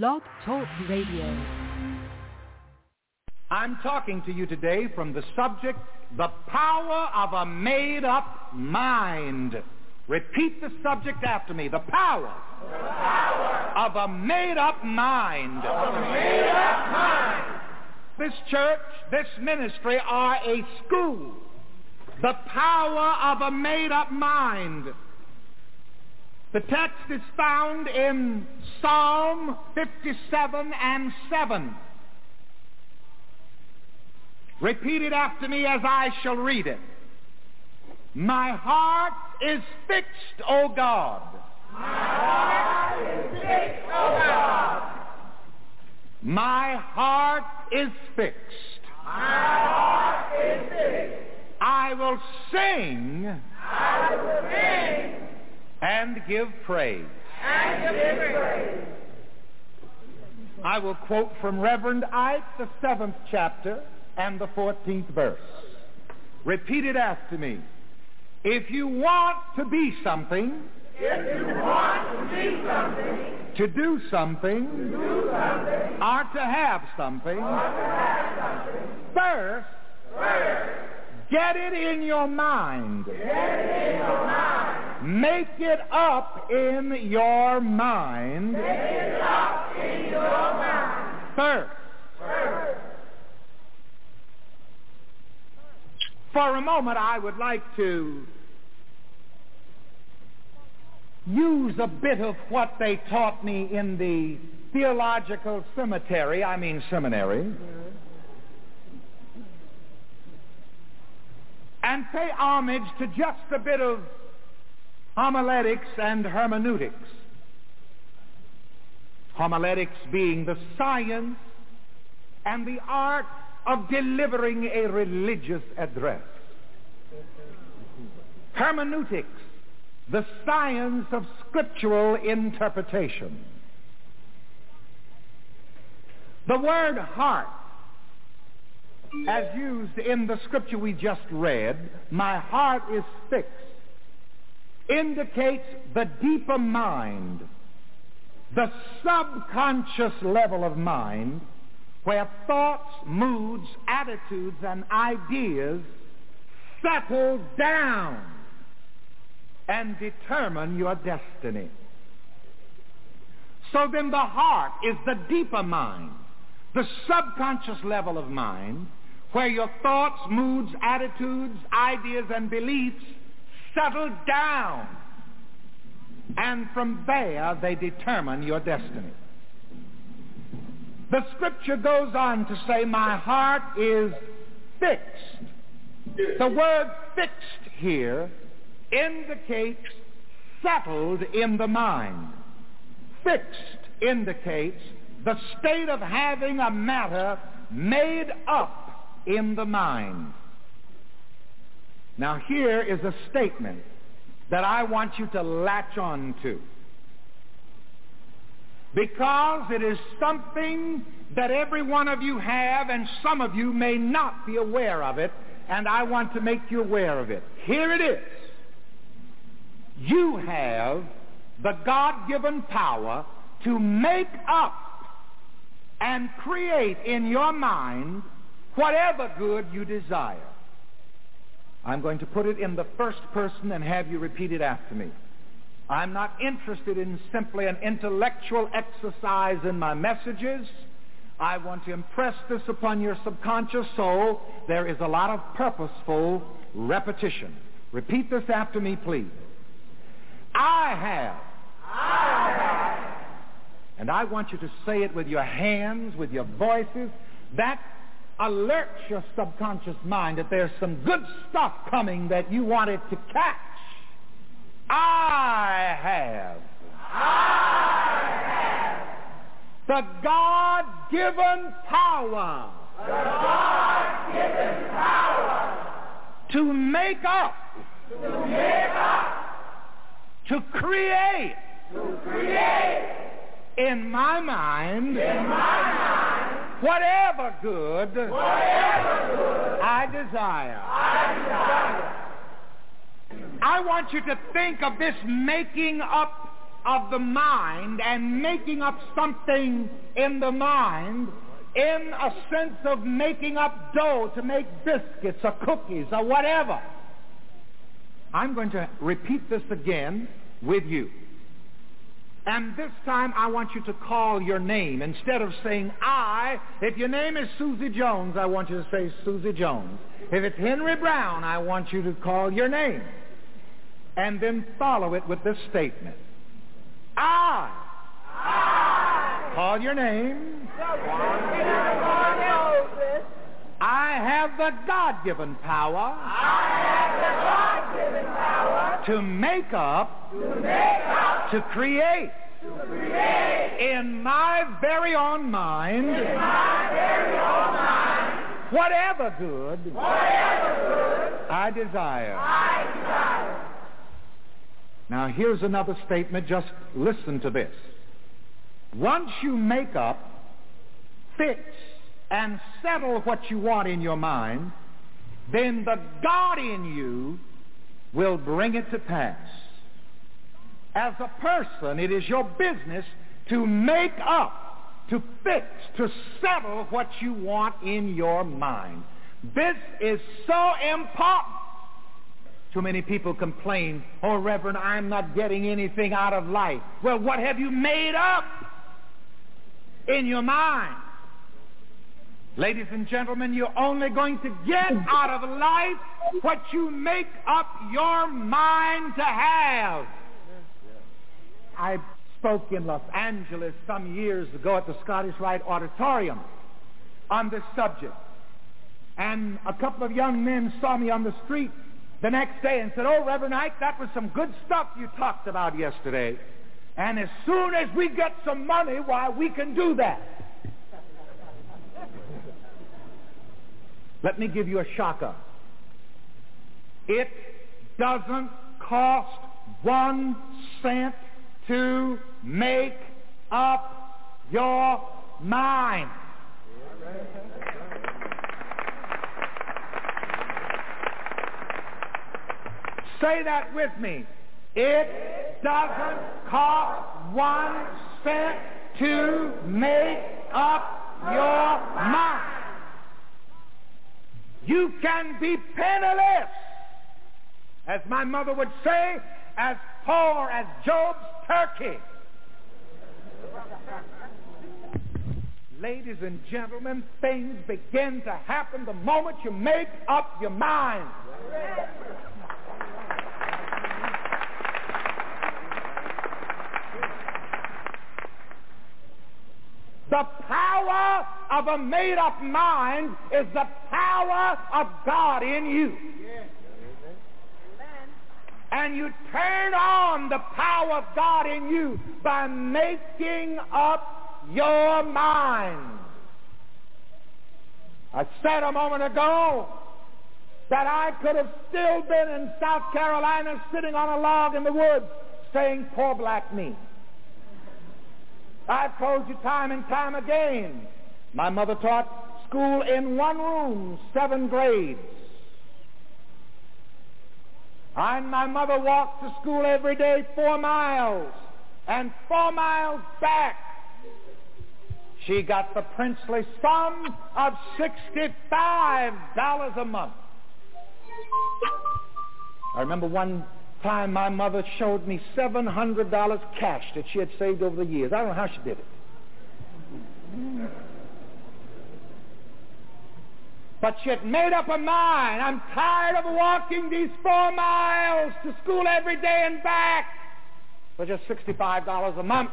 Blog Talk Radio. I'm talking to you today from the subject, the power of a made-up mind. Repeat the subject after me. The power, the power of a made-up mind. Of a made-up mind. This church, this ministry are a school. The power of a made-up mind. The text is found in Psalm 57 and 7. Repeat it after me as I shall read it. My heart is fixed, O God. My heart is fixed, O God. My heart is fixed. My heart is fixed. I will sing. I will sing. And give praise. And give praise. I will quote from Reverend Ike, the seventh chapter and the 14th verse. Repeat it after me. If you want to be something, if you want to be something, to do something, to do something, or to have something, to have something, first, first, get it in your mind. Get it in your mind. Make it up in your mind. Make it up in your mind. First. First. For a moment, I would like to use a bit of what they taught me in the theological cemetery, I mean seminary, and pay homage to just a bit of homiletics and hermeneutics. Homiletics being the science and the art of delivering a religious address. Hermeneutics, the science of scriptural interpretation. The word heart, as used in the scripture we just read, my heart is fixed, indicates the deeper mind, the subconscious level of mind where thoughts, moods, attitudes, and ideas settle down and determine your destiny. So then the heart is the deeper mind, the subconscious level of mind, where your thoughts, moods, attitudes, ideas, and beliefs settle down. And from there, they determine your destiny. The scripture goes on to say, my heart is fixed. The word fixed here indicates settled in the mind. Fixed indicates the state of having a matter made up in the mind. Now here is a statement that I want you to latch on to because it is something that every one of you have and some of you may not be aware of it and I want to make you aware of it. Here it is. You have the God-given power to make up and create in your mind whatever good you desire. I'm going to put it in the first person and have you repeat it after me. I'm not interested in simply an intellectual exercise in my messages. I want to impress this upon your subconscious soul. There is a lot of purposeful repetition. Repeat this after me, please. I have. I have. And I want you to say it with your hands, with your voices. That alerts your subconscious mind that there's some good stuff coming that you want it to catch. I have. I have. The God-given power. The God-given power. To make up. To make up. To create. To create. In my mind. In my mind. Whatever good. Whatever good. I desire. I desire. I want you to think of this making up of the mind and making up something in the mind in a sense of making up dough to make biscuits or cookies or whatever. I'm going to repeat this again with you. And this time I want you to call your name. Instead of saying I, if your name is Susie Jones, I want you to say Susie Jones. If it's Henry Brown, I want you to call your name. And then follow it with this statement. I. I. Call your name. I have the God-given power. I have the God-given power to make up, to make up, to create, in my very own mind, mind whatever good good I desire. I desire. Now here's another statement. Just listen to this. Once you make up, fix, and settle what you want in your mind, then the God in you will bring it to pass. As a person, it is your business to make up, to fix, to settle what you want in your mind. This is so important. Too many people complain, oh, Reverend, I'm not getting anything out of life. Well, what have you made up in your mind? Ladies and gentlemen, you're only going to get out of life what you make up your mind to have. I spoke in Los Angeles some years ago at the Scottish Rite Auditorium on this subject. And a couple of young men saw me on the street the next day and said, Oh, Reverend Ike, that was some good stuff you talked about yesterday. And as soon as we get some money, why, we can do that. Let me give you a shocker. It doesn't cost one cent to make up your mind. Say that with me. It doesn't cost one cent to make up your mind. You can be penniless, as my mother would say, as poor as Job's turkey. Ladies and gentlemen, things begin to happen the moment you make up your mind. The power of a made up mind is the power of God in you. And you turn on the power of God in you by making up your mind. I said a moment ago that I could have still been in South Carolina sitting on a log in the woods saying, poor black me. I've told you time and time again. My mother taught school in one room, seven grades. I and my mother walked to school every day four miles and four miles back. She got the princely sum of $65 a month. I remember one time my mother showed me $700 cash that she had saved over the years. I don't know how she did it. But she had made up her mind. I'm tired of walking these four miles to school every day and back for just $65 a month.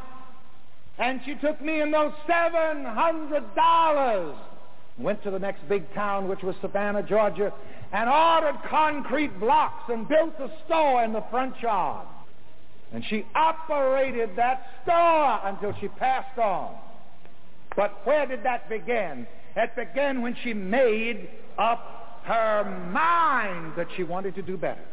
And she took me and those $700 went to the next big town, which was Savannah, Georgia, and ordered concrete blocks and built a store in the front yard. And she operated that store until she passed on. But where did that begin? It began when she made up her mind that she wanted to do better.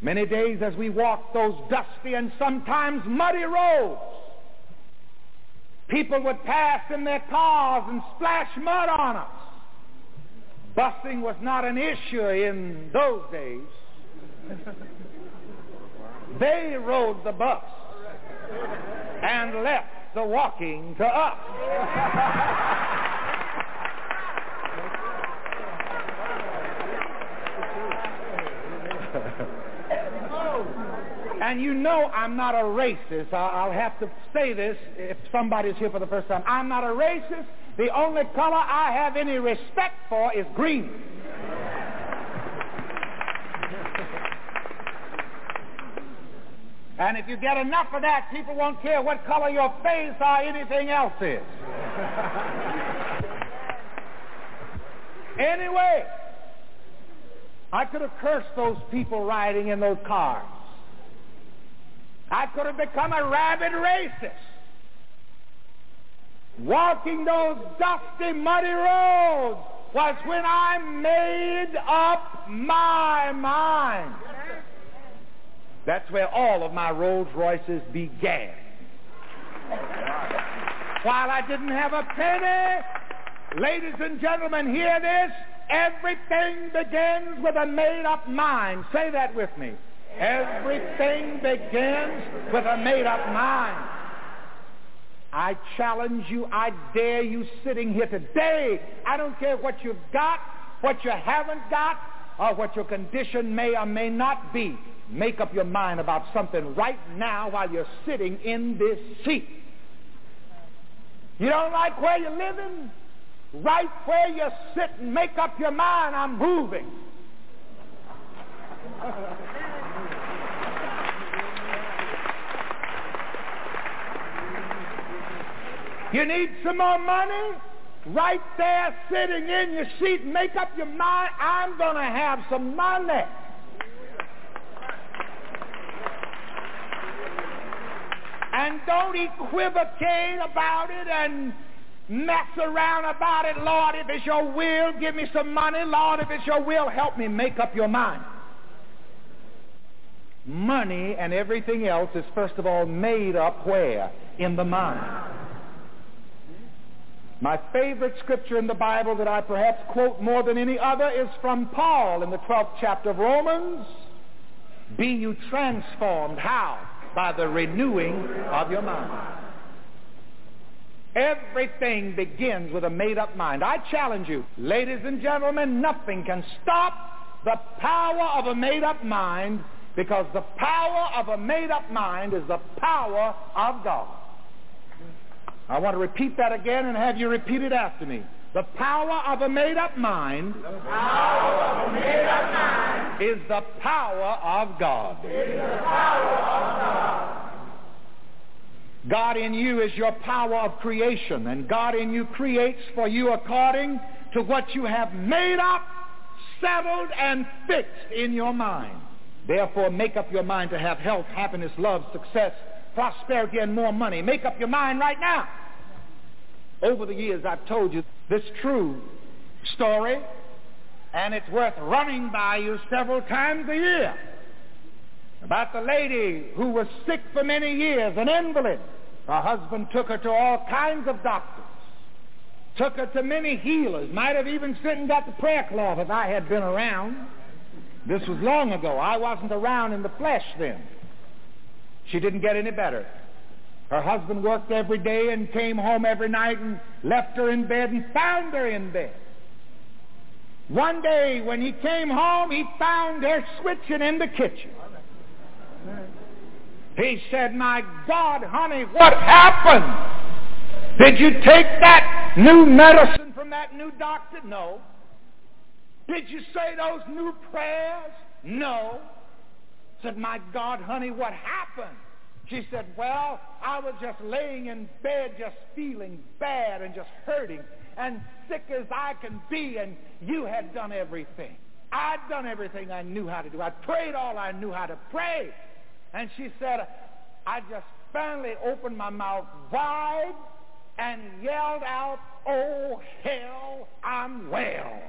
Many days as we walked those dusty and sometimes muddy roads, people would pass in their cars and splash mud on us. Busing was not an issue in those days. They rode the bus and left the walking to us. and you know I'm not a racist. I'll have to say this if somebody's here for the first time. I'm not a racist. The only color I have any respect for is green. And if you get enough of that, people won't care what color your face or anything else is. anyway, I could have cursed those people riding in those cars. I could have become a rabid racist. Walking those dusty, muddy roads was when I made up my mind. That's where all of my Rolls Royces began. While I didn't have a penny, ladies and gentlemen, hear this. Everything begins with a made up mind. Say that with me. Everything begins with a made up mind. I challenge you, I dare you sitting here today. I don't care what you've got, what you haven't got, or what your condition may or may not be. Make up your mind about something right now while you're sitting in this seat. You don't like where you're living? Right where you're sitting, make up your mind, I'm moving. you need some more money? Right there, sitting in your seat, make up your mind, I'm going to have some money. and don't equivocate about it and mess around about it. Lord, if it's your will, give me some money. Lord, if it's your will, help me make up your mind. Money and everything else is first of all made up where? In the mind. My favorite scripture in the Bible that I perhaps quote more than any other is from Paul in the 12th chapter of Romans. Be you transformed. How? by the renewing of your mind. Everything begins with a made-up mind. I challenge you, ladies and gentlemen, nothing can stop the power of a made-up mind because the power of a made-up mind is the power of God. I want to repeat that again and have you repeat it after me. The power of a made-up mind, mind is the power of God. God. God in you is your power of creation, and God in you creates for you according to what you have made up, settled, and fixed in your mind. Therefore, make up your mind to have health, happiness, love, success, prosperity, and more money. Make up your mind right now. Over the years, I've told you this true story, and it's worth running by you several times a year. About the lady who was sick for many years, an invalid. Her husband took her to all kinds of doctors, took her to many healers, might have even sent and got the prayer cloth if I had been around. This was long ago. I wasn't around in the flesh then. She didn't get any better. Her husband worked every day and came home every night and left her in bed and found her in bed. One day when he came home, he found her switching in the kitchen. He said, My God, honey, what happened? Did you take that new medicine from that new doctor? No. Did you say those new prayers? No. Said, My God, honey, what happened? She said, Well, I was just laying in bed, just feeling bad and just hurting and sick as I can be, and you had done everything. I'd done everything I knew how to do. I prayed all I knew how to pray. And she said, I just finally opened my mouth wide and yelled out, Oh, hell, I'm well.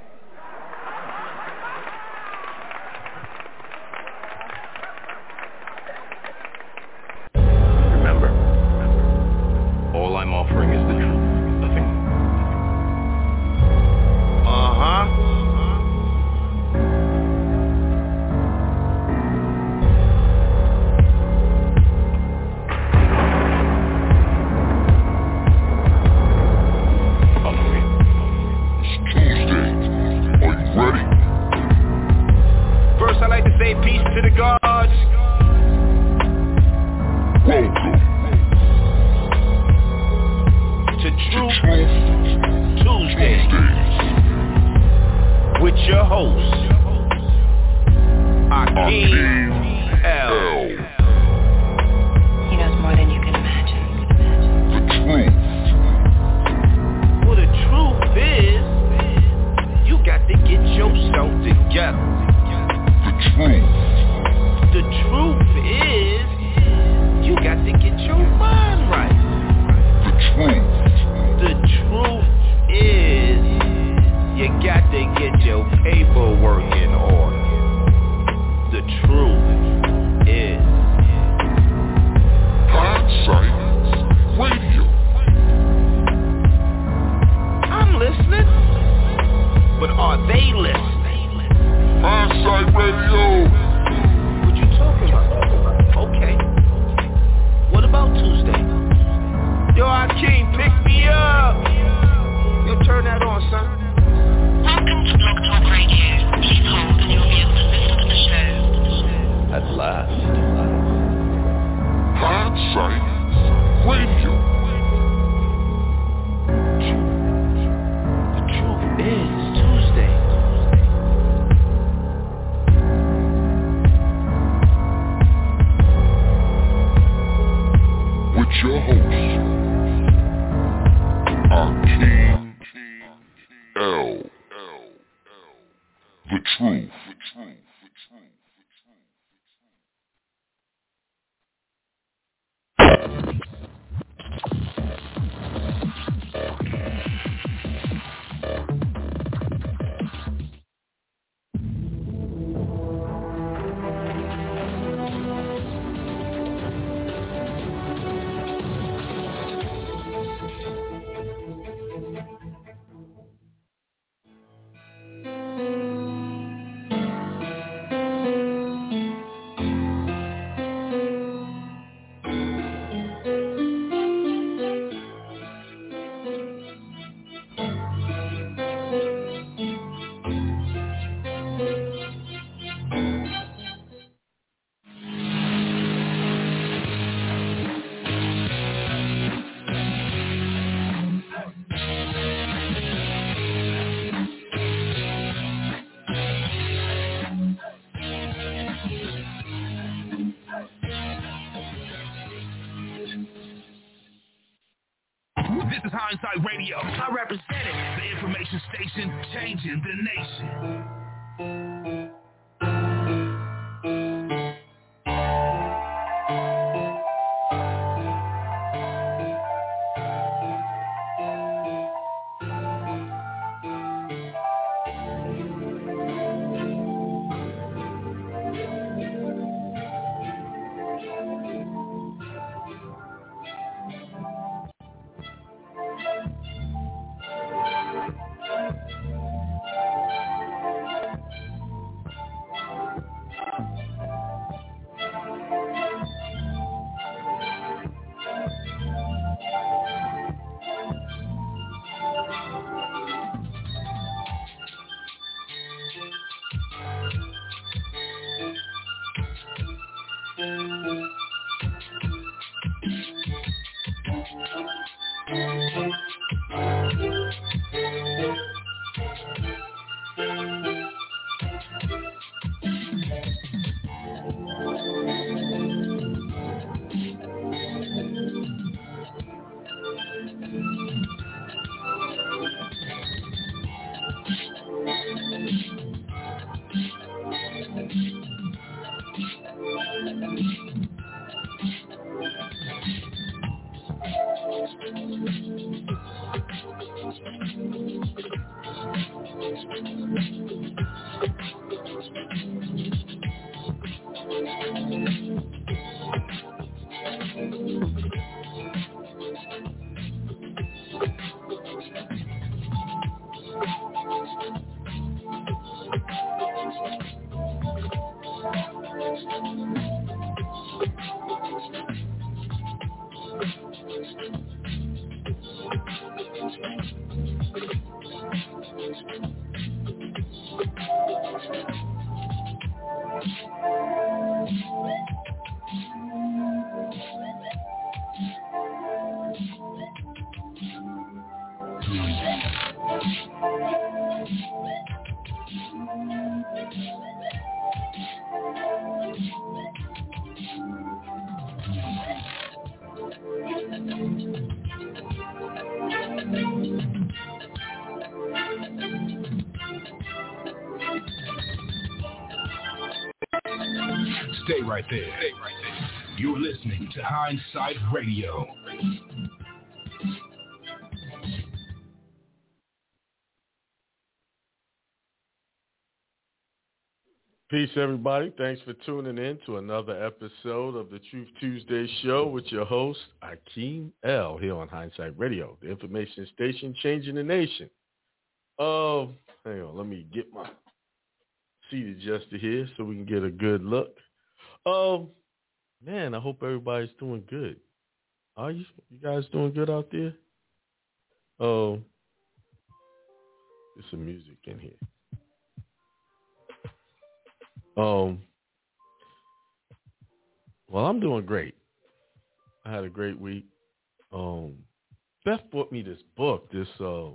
There. You're listening to Hindsight Radio. Peace, everybody. Thanks for tuning in to another episode of the Truth Tuesday show with your host, Akiem El, here on Hindsight Radio, the information station changing the nation. Oh, hang on. Let me get my seat adjusted here so we can get a good look. Oh, man, I hope everybody's doing good. Are you, you guys doing good out there? Oh, there's some music in here. Um, well, I'm doing great. I had a great week. Um, Beth bought me this book, this uh,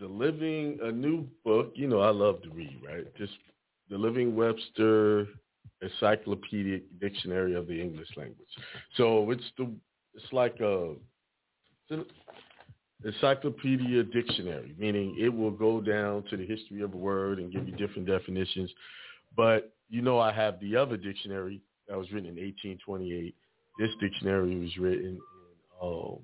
the Living a new book. You know, I love to read, right? Just the Living Webster Encyclopedic Dictionary of the English Language. So it's the it's like a it's encyclopedia dictionary, meaning it will go down to the history of a word and give you different definitions. But you know, I have the other dictionary that was written in 1828. This dictionary was written in uh,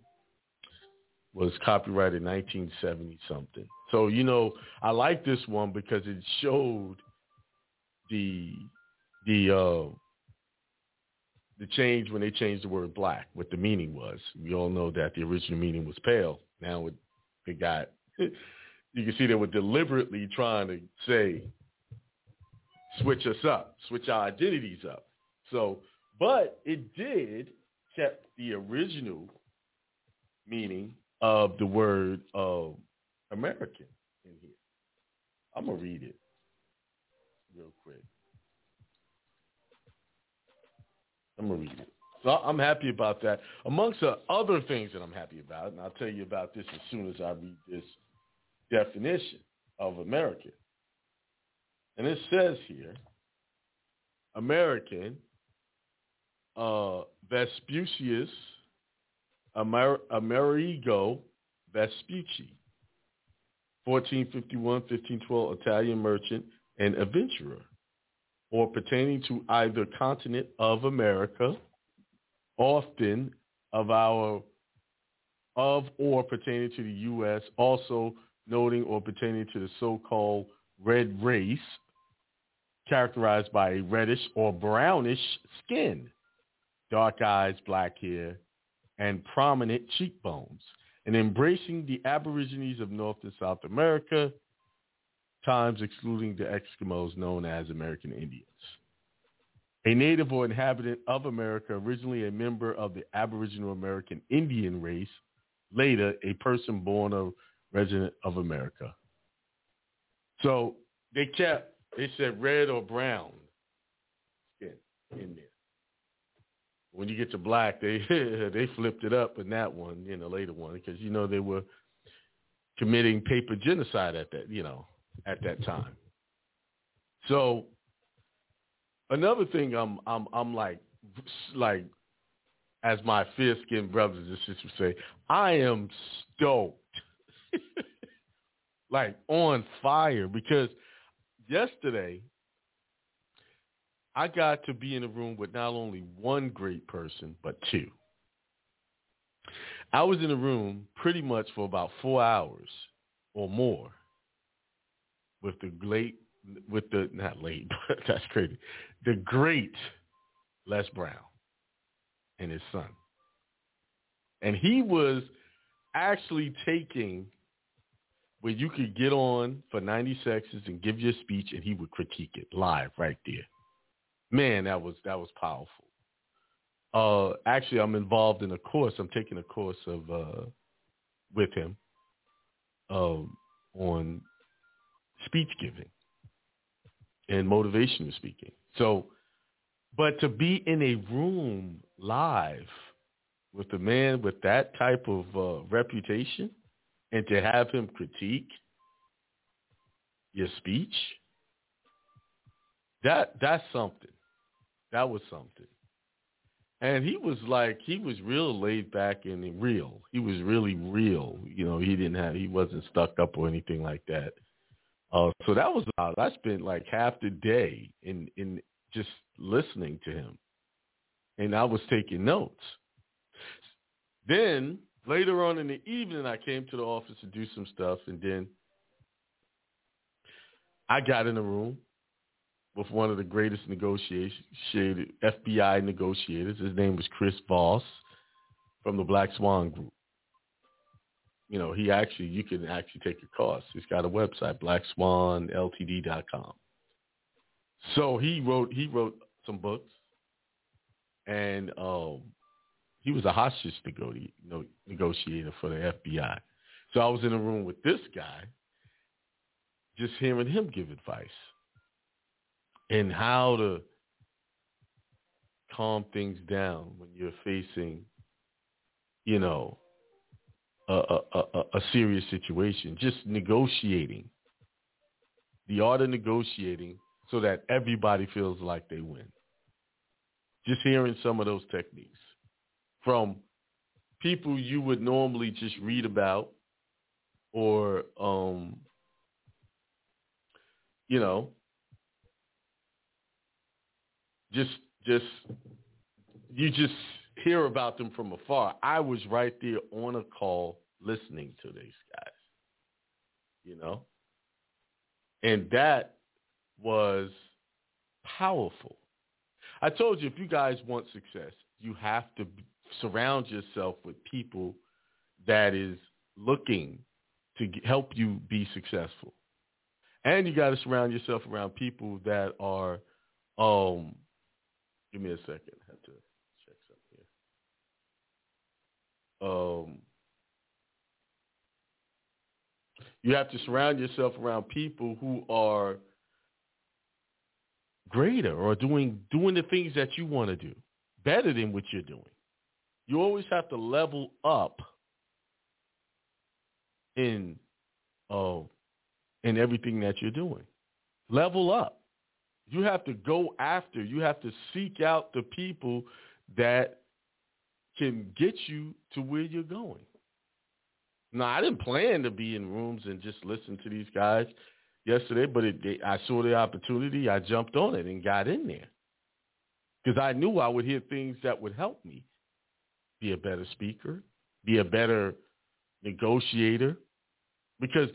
was copyrighted 1970 something. So you know, I like this one because it showed the the uh, the change when they changed the word black, what the meaning was. We all know that the original meaning was pale. Now it, it got, you can see they were deliberately trying to say, switch us up, switch our identities up. So, but it did kept the original meaning of the word uh, American in here. I'm going to read it real quick. I'm to read it. So I'm happy about that. Amongst the other things that I'm happy about, and I'll tell you about this as soon as I read this definition of American. And it says here, American, uh, Vespucius Amer- Amerigo Vespucci, 1451-1512 Italian merchant and adventurer, or pertaining to either continent of America often of our of or pertaining to the U.S., also noting or pertaining to the so-called red race, characterized by a reddish or brownish skin, dark eyes, black hair, and prominent cheekbones, and embracing the Aborigines of North and South America, times excluding the Eskimos known as American Indians a native or inhabitant of America, originally a member of the Aboriginal American Indian race, later a person born a resident of America. So they kept, they said red or brown skin in there. When you get to black, they they flipped it up in that one, in the later one, because you know they were committing paper genocide at that, you know, at that time. So another thing I'm I'm I'm like like as my fair skinned brothers and sisters say, I am stoked. like on fire because yesterday I got to be in a room with not only one great person, but two. I was in a room pretty much for about four hours or more with the great with the not late, but that's crazy. The great Les Brown and his son. And he was actually taking where you could get on for 90 seconds and give your speech and he would critique it live right there. Man, that was that was powerful. Uh actually I'm involved in a course. I'm taking a course of uh with him um on speech giving and motivational speaking. So, but to be in a room live with a man with that type of uh, reputation and to have him critique your speech. That that's something. That was something. And he was like he was real laid back and real. He was really real. You know, he didn't have he wasn't stuck up or anything like that. Uh, so that was uh, I spent like half the day in in just listening to him, and I was taking notes. Then later on in the evening, I came to the office to do some stuff, and then I got in a room with one of the greatest negotiated FBI negotiators. His name was Chris Voss from the Black Swan Group you know, he actually, you can actually take a course. He's got a website, blackswanltd.com. So he wrote, he wrote some books and um, he was a hostage negotiator for the FBI. So I was in a room with this guy, just hearing him give advice and how to calm things down when you're facing, you know, a, a, a, serious situation. Just negotiating, the art of negotiating, so that everybody feels like they win. Just hearing some of those techniques from people you would normally just read about, or um, you know, just just you just hear about them from afar. I was right there on a call listening to these guys, you know? And that was powerful. I told you, if you guys want success, you have to surround yourself with people that is looking to help you be successful. And you got to surround yourself around people that are, um, give me a second. I have to um, you have to surround yourself around people who are greater or doing doing the things that you want to do better than what you're doing. You always have to level up in uh, in everything that you're doing. Level up. You have to go after. You have to seek out the people that can get you to where you're going. Now, I didn't plan to be in rooms and just listen to these guys yesterday, but it, they, I saw the opportunity. I jumped on it and got in there because I knew I would hear things that would help me be a better speaker, be a better negotiator, because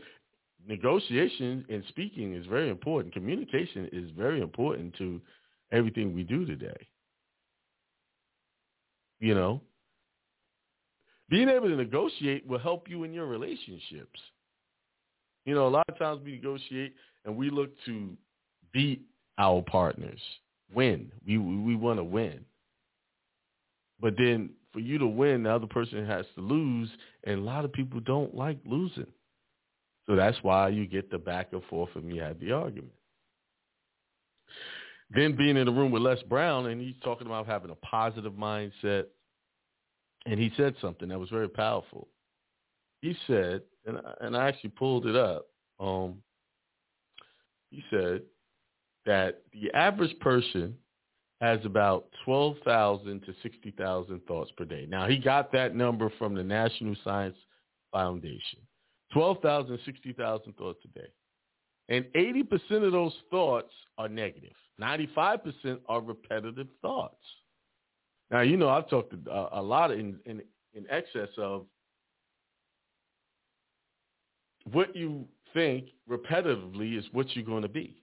negotiation and speaking is very important. Communication is very important to everything we do today. You know, being able to negotiate will help you in your relationships. You know, a lot of times we negotiate and we look to beat our partners, win. We we want to win. But then for you to win, the other person has to lose, and a lot of people don't like losing. So that's why you get the back and forth and you have the argument. Then being in the room with Les Brown, and he's talking about having a positive mindset, and he said something that was very powerful. He said, and I, and I actually pulled it up. Um, he said that the average person has about 12,000 to 60,000 thoughts per day. Now, he got that number from the National Science Foundation. 12,000, 60,000 thoughts a day. And 80% of those thoughts are negative. 95% are repetitive thoughts. Now, you know, I've talked a, uh, a lot in, in, in excess of what you think repetitively is what you're going to be.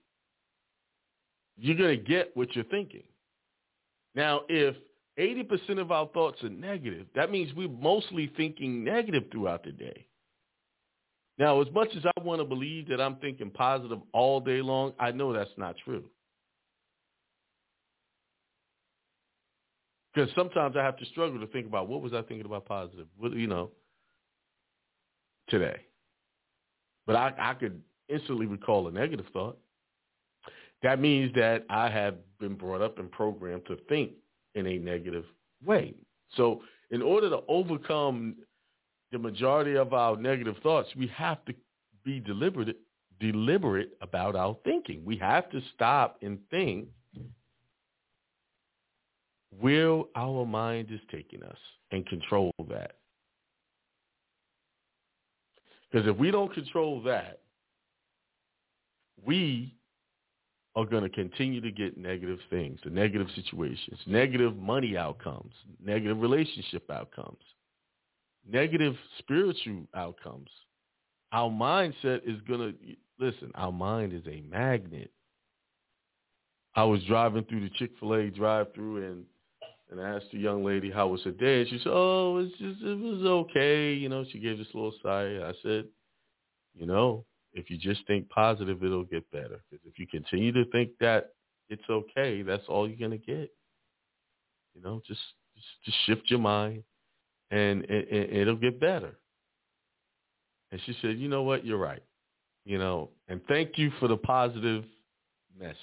You're going to get what you're thinking. Now, if 80% of our thoughts are negative, that means we're mostly thinking negative throughout the day. Now, as much as I want to believe that I'm thinking positive all day long, I know that's not true. Because sometimes I have to struggle to think about what was I thinking about positive, you know, today. But I, I could instantly recall a negative thought. That means that I have been brought up and programmed to think in a negative way. So in order to overcome the majority of our negative thoughts, we have to be deliberate, deliberate about our thinking. We have to stop and think where our mind is taking us and control that. Because if we don't control that, we are going to continue to get negative things, the negative situations, negative money outcomes, negative relationship outcomes, negative spiritual outcomes. Our mindset is going to, listen, our mind is a magnet. I was driving through the Chick-fil-A drive-through and and I asked the young lady how was her day. And she said, "Oh, it's just it was okay." You know, she gave this little sigh. I said, "You know, if you just think positive, it'll get better. Because if you continue to think that it's okay, that's all you're gonna get. You know, just just, just shift your mind, and it, it, it'll get better." And she said, "You know what? You're right. You know, and thank you for the positive message.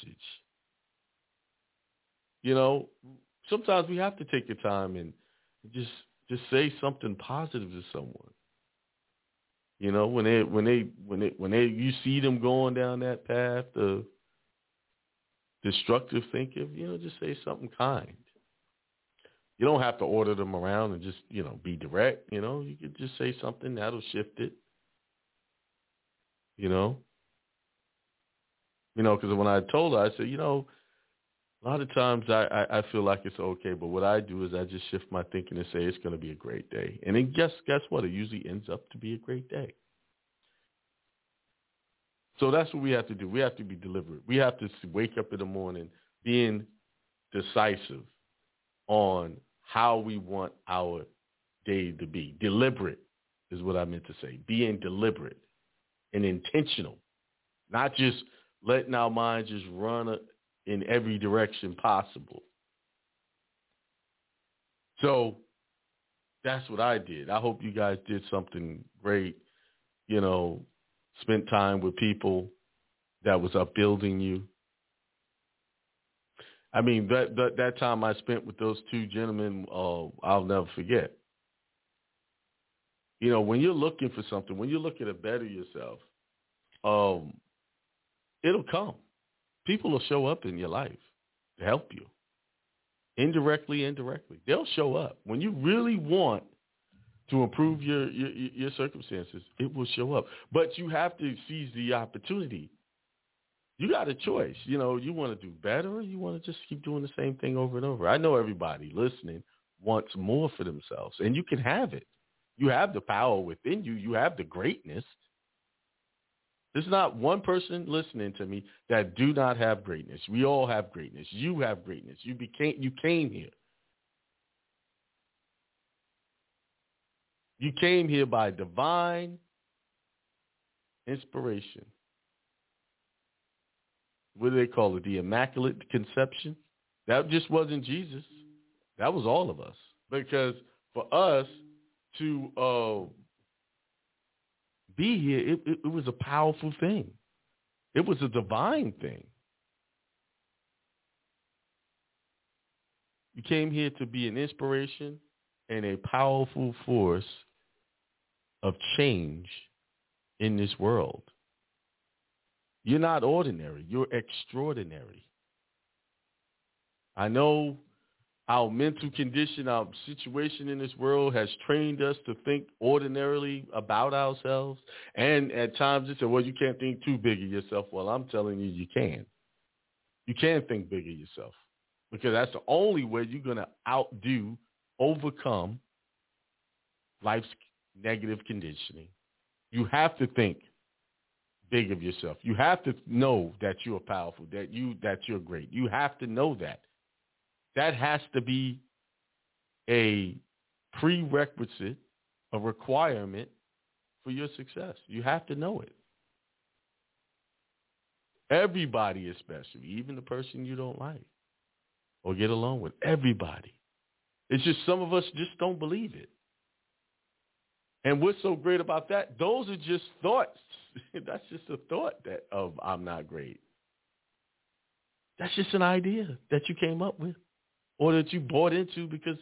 You know, sometimes we have to take the time and just just say something positive to someone. You know, when they when they when they when they you see them going down that path of destructive thinking, you know, just say something kind. You don't have to order them around and just, you know, be direct, you know. You could just say something that'll shift it. You know? You know, because when I told her, I said, you know, a lot of times I, I, I feel like it's okay, but what I do is I just shift my thinking and say it's going to be a great day. And then guess guess what? It usually ends up to be a great day. So that's what we have to do. We have to be deliberate. We have to wake up in the morning being decisive on how we want our day to be. Deliberate is what I meant to say. Being deliberate and intentional, not just letting our mind just run in every direction possible. So that's what I did. I hope you guys did something great, you know, spent time with people that was upbuilding you. I mean, that, that, that time I spent with those two gentlemen, uh, I'll never forget. You know, when you're looking for something, when you're looking to better yourself, um, it'll come people will show up in your life to help you. Indirectly, indirectly. They'll show up. When you really want to improve your, your, your circumstances, it will show up. But you have to seize the opportunity. You got a choice. You know, you want to do better or you want to just keep doing the same thing over and over. I know everybody listening wants more for themselves, and you can have it. You have the power within you. You have the greatness. There's not one person listening to me that do not have greatness. We all have greatness. You have greatness. You became you came here. You came here by divine inspiration. What do they call it? The Immaculate Conception? That just wasn't Jesus. That was all of us. Because for us to uh, be here, it, it, it was a powerful thing. It was a divine thing. You came here to be an inspiration and a powerful force of change in this world. You're not ordinary. You're extraordinary. I know our mental condition, our situation in this world has trained us to think ordinarily about ourselves. And at times say, well, you can't think too big of yourself. Well, I'm telling you, you can. You can think big of yourself because that's the only way you're going to outdo, overcome life's negative conditioning. You have to think big of yourself. You have to know that you're powerful, that you that you're great. You have to know that. That has to be a prerequisite, a requirement for your success. You have to know it. Everybody is special, even the person you don't like or get along with. Everybody. It's just some of us just don't believe it. And what's so great about that? Those are just thoughts. That's just a thought that of I'm not great. That's just an idea that you came up with or that you bought into because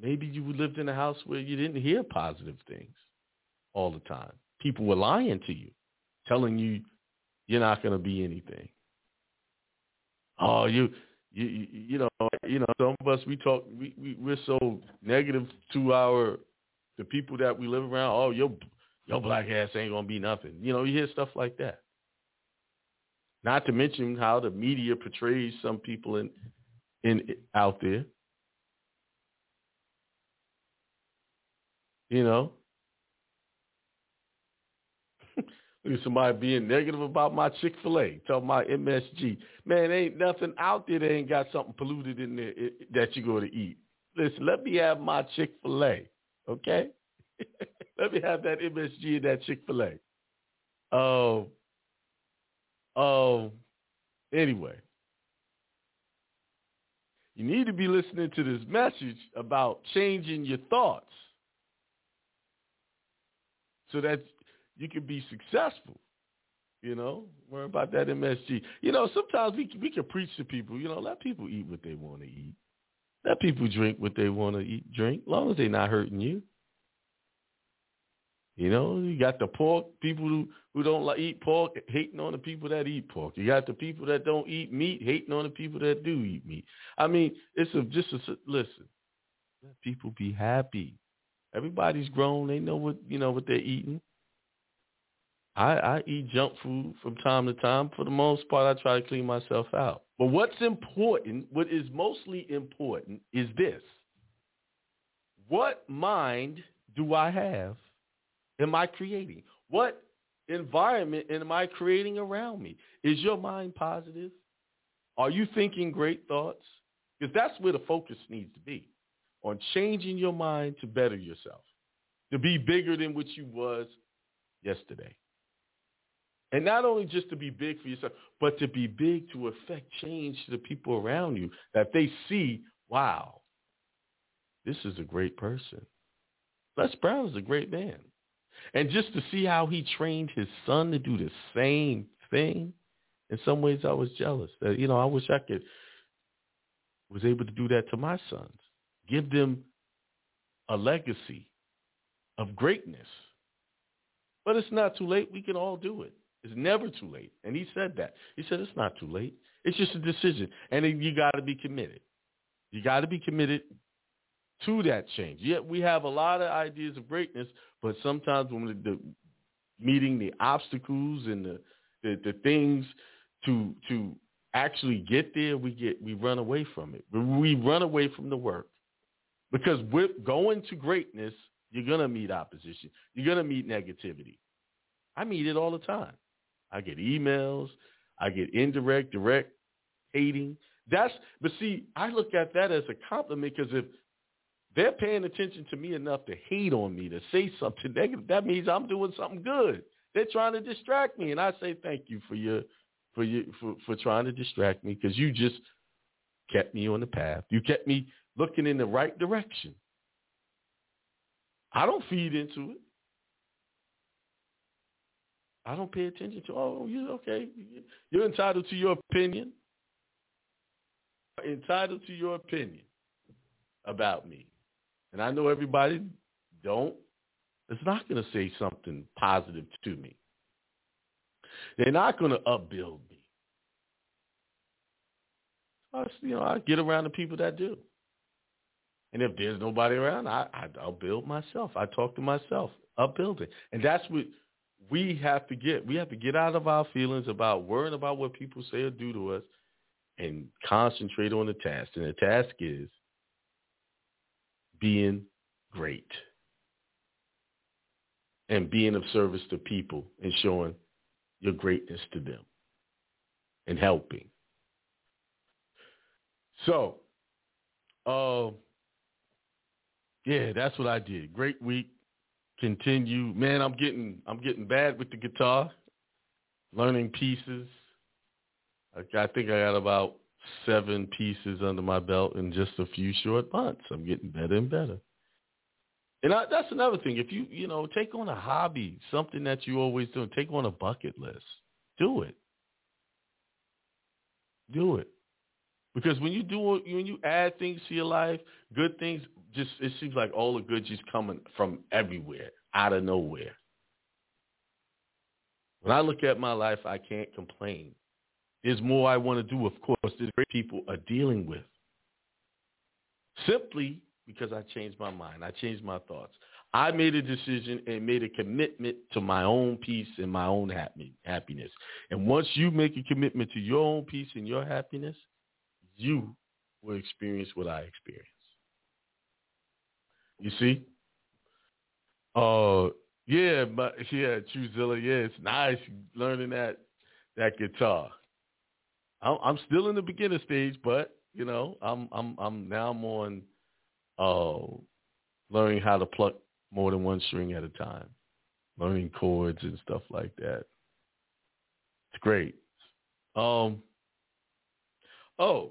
maybe you lived in a house where you didn't hear positive things all the time. People were lying to you, telling you you're not going to be anything. Oh, you, you, you, know, you know, some of us we talk, we, we we're so negative to our the people that we live around. Oh, your your black ass ain't gonna be nothing. You know, you hear stuff like that. Not to mention how the media portrays some people in in out there. You know, Look at somebody being negative about my Chick Fil A, tell my MSG. Man, ain't nothing out there that ain't got something polluted in there that you go to eat. Listen, let me have my Chick Fil A, okay? let me have that MSG and that Chick Fil A. Oh, um, oh. Um, anyway, you need to be listening to this message about changing your thoughts so that you can be successful. You know, worry about that MSG. You know, sometimes we we can preach to people. You know, let people eat what they want to eat. Let people drink what they want to eat, drink, as long as they're not hurting you. You know, you got the pork people who, who don't like eat pork hating on the people that eat pork. You got the people that don't eat meat hating on the people that do eat meat. I mean, it's a, just a listen. Let people be happy. Everybody's grown. They know what you know what they're eating. I, I eat junk food from time to time. For the most part, I try to clean myself out. But what's important, what is mostly important, is this. What mind do I have am I creating? What environment am I creating around me? Is your mind positive? Are you thinking great thoughts? Because that's where the focus needs to be, on changing your mind to better yourself, to be bigger than what you was yesterday. And not only just to be big for yourself, but to be big to affect change to the people around you, that they see, wow, this is a great person. Les Brown is a great man. And just to see how he trained his son to do the same thing, in some ways I was jealous. That, you know, I wish I could was able to do that to my sons. Give them a legacy of greatness. But it's not too late. We can all do it. It's never too late. And he said that. He said it's not too late. It's just a decision. And you got to be committed. You got to be committed to that change. Yet we have a lot of ideas of greatness, but sometimes when we the, meeting the obstacles and the, the, the things to to actually get there, we get we run away from it. We run away from the work because with going to greatness, you're gonna meet opposition. You're gonna meet negativity. I meet it all the time. I get emails. I get indirect, direct hating. That's but see, I look at that as a compliment because if they're paying attention to me enough to hate on me, to say something negative, that means I'm doing something good. They're trying to distract me, and I say thank you for your for your for, for trying to distract me because you just kept me on the path. You kept me looking in the right direction. I don't feed into it. I don't pay attention to. Oh, you okay? You're entitled to your opinion. Entitled to your opinion about me, and I know everybody don't. It's not going to say something positive to me. They're not going to upbuild me. I, you know, I get around the people that do. And if there's nobody around, I, I I'll build myself. I talk to myself, upbuild it, and that's what we have to get we have to get out of our feelings about worrying about what people say or do to us and concentrate on the task. And the task is being great and being of service to people and showing your greatness to them and helping. So, uh, yeah, that's what I did. Great week continue. Man, I'm getting I'm getting bad with the guitar, learning pieces. I, I think I got about seven pieces under my belt in just a few short months. I'm getting better and better. And I, that's another thing. If you you know take on a hobby, something that you always do, take on a bucket list. Do it. Do it. Because when you do when you add things to your life, good things just it seems like all the good just coming from everywhere, out of nowhere. When I look at my life, I can't complain. There's more I want to do, of course, that great people are dealing with. Simply because I changed my mind. I changed my thoughts. I made a decision and made a commitment to my own peace and my own happiness. And once you make a commitment to your own peace and your happiness, you will experience what I experienced. You see? Uh, yeah, but yeah, Truzilla, yeah, it's nice learning that that guitar. I'm, still in the beginner stage, but you know, I'm I'm I'm now I'm on uh, learning how to pluck more than one string at a time, learning chords and stuff like that. It's great. Um, oh,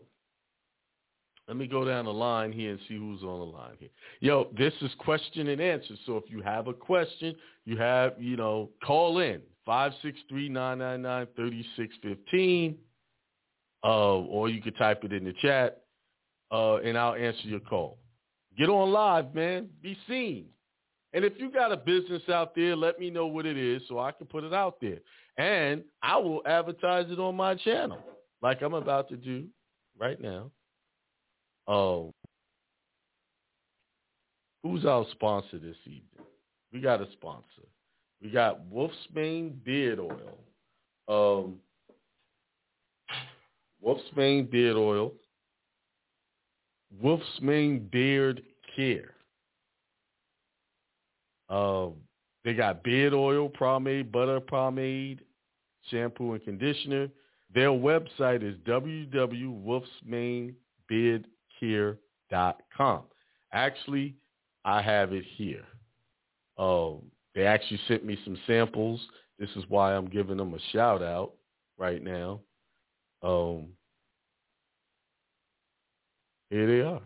let me go down the line here and see who's on the line here. Yo, this is question and answer. So if you have a question, you have, you know, call in 563-999-3615. Uh, or you could type it in the chat, uh, and I'll answer your call. Get on live, man. Be seen. And if you got a business out there, let me know what it is so I can put it out there. And I will advertise it on my channel like I'm about to do right now. Oh, who's our sponsor this evening? We got a sponsor. We got Wolf's Mane Beard Oil. Um, Wolf's Mane Beard Oil. Wolf's Mane Beard Care. Um, they got beard oil, pomade, butter pomade, shampoo and conditioner. Their website is www.wolfsmanebeardcare.com. Actually, I have it here. Um, they actually sent me some samples. This is why I'm giving them a shout out right now. Um, here they are.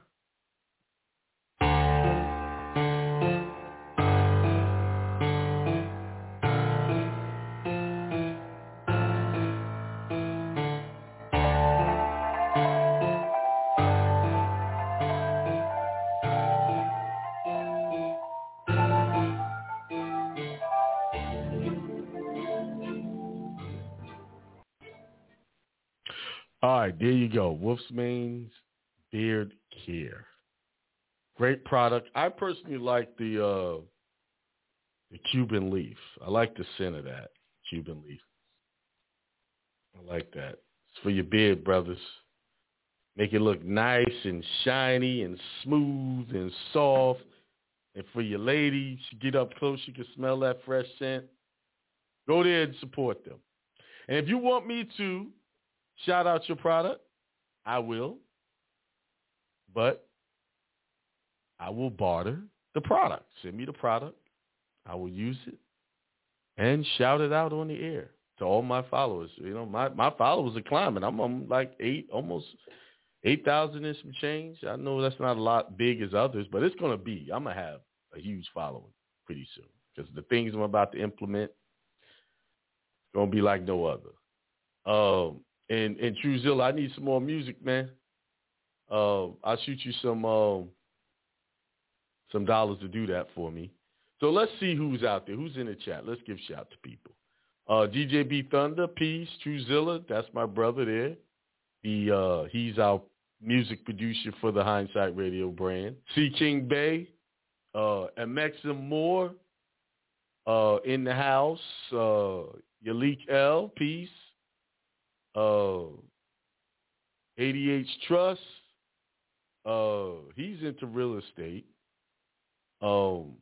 Wolf's Mane's Beard Care. Great product. I personally like the uh, the Cuban leaf. I like the scent of that Cuban leaf. I like that. It's for your beard, brothers. Make it look nice and shiny and smooth and soft. And for your ladies, get up close, you can smell that fresh scent. Go there and support them. And if you want me to shout out your product, I will. But I will barter the product. Send me the product. I will use it and shout it out on the air to all my followers. You know, my, my followers are climbing. I'm like eight, almost 8,000 and some change. I know that's not a lot big as others, but it's going to be. I'm going to have a huge following pretty soon because the things I'm about to implement going to be like no other. Um, and and Truzilla, I need some more music, man. Uh, I'll shoot you some um, some dollars to do that for me. So let's see who's out there. Who's in the chat? Let's give shout to people. Uh, DJ B Thunder, Peace, Truzilla, that's my brother there. He uh, he's our music producer for the Hindsight Radio brand. C King Bay, uh, Maxim Moore, uh, in the house. Uh, Yalik L, Peace uh, ADH Trust. Uh, he's into real estate. Um,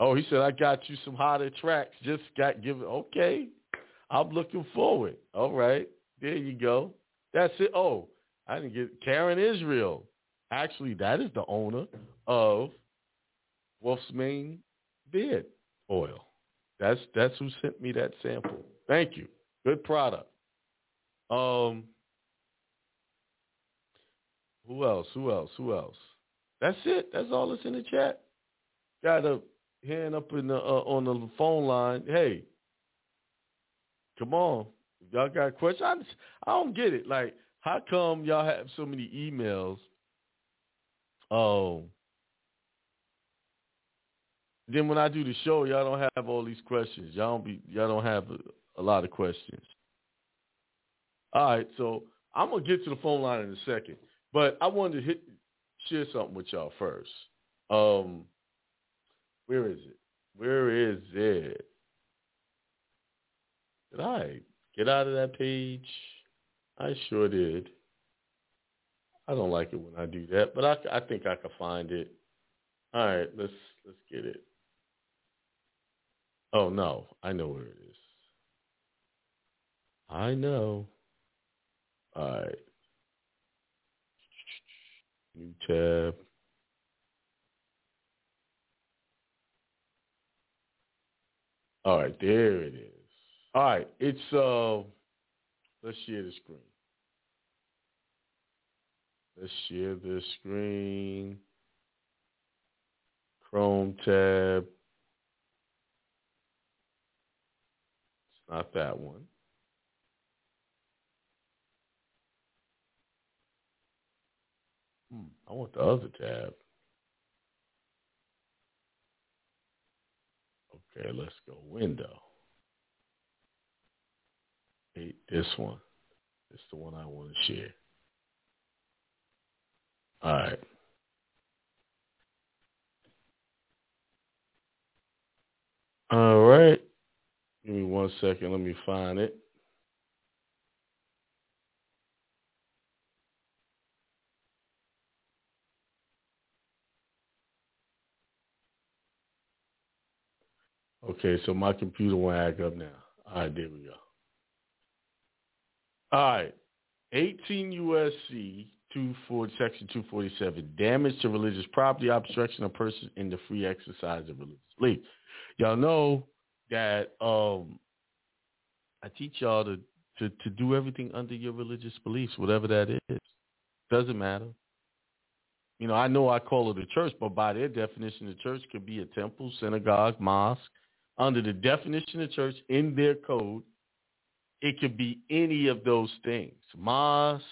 oh, he said I got you some hotter tracks. Just got given. Okay, I'm looking forward. All right, there you go. That's it. Oh, I didn't get Karen Israel. Actually, that is the owner of Wolf's Mane Beard Oil. That's that's who sent me that sample. Thank you. Good product. Um, who else? Who else? Who else? That's it. That's all that's in the chat. Got a hand up in the uh, on the phone line. Hey, come on. Y'all got questions? I, I don't get it. Like, how come y'all have so many emails? Um, Then when I do the show, y'all don't have all these questions. Y'all don't be y'all don't have a, lot of questions. All right, so I'm gonna get to the phone line in a second, but I wanted to hit share something with y'all first. Um, where is it? Where is it? Did I get out of that page? I sure did. I don't like it when I do that, but I, I think I can find it. All right, let's let's get it. Oh no, I know where it is. I know. All right. New tab. All right, there it is. All right, it's uh let's share the screen. Let's share the screen. Chrome tab. It's not that one. I want the other tab. Okay, let's go window. Hey, this one. It's the one I want to share. All right. All right. Give me one second. Let me find it. Okay, so my computer won't act up now. All right, there we go. All right. 18 USC 240, Section 247, damage to religious property, obstruction of person in the free exercise of religious belief. Y'all know that um, I teach y'all to, to, to do everything under your religious beliefs, whatever that is. Doesn't matter. You know, I know I call it a church, but by their definition, the church could be a temple, synagogue, mosque. Under the definition of church in their code, it could be any of those things. Mosque,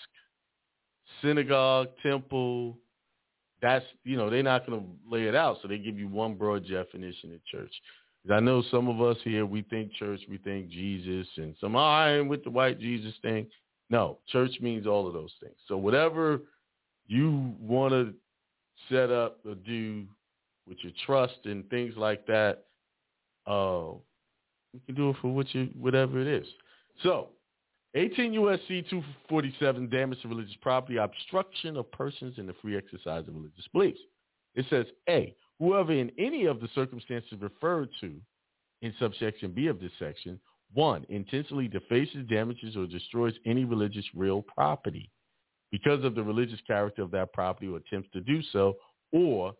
synagogue, temple. That's, you know, they're not going to lay it out. So they give you one broad definition of church. I know some of us here, we think church, we think Jesus, and some, oh, I am with the white Jesus thing. No, church means all of those things. So whatever you want to set up or do with your trust and things like that, uh, you can do it for what you, whatever it is. So 18 USC 247, damage to religious property, obstruction of persons in the free exercise of religious beliefs. It says, A, whoever in any of the circumstances referred to in subsection B of this section, one, intentionally defaces, damages, or destroys any religious real property because of the religious character of that property or attempts to do so, or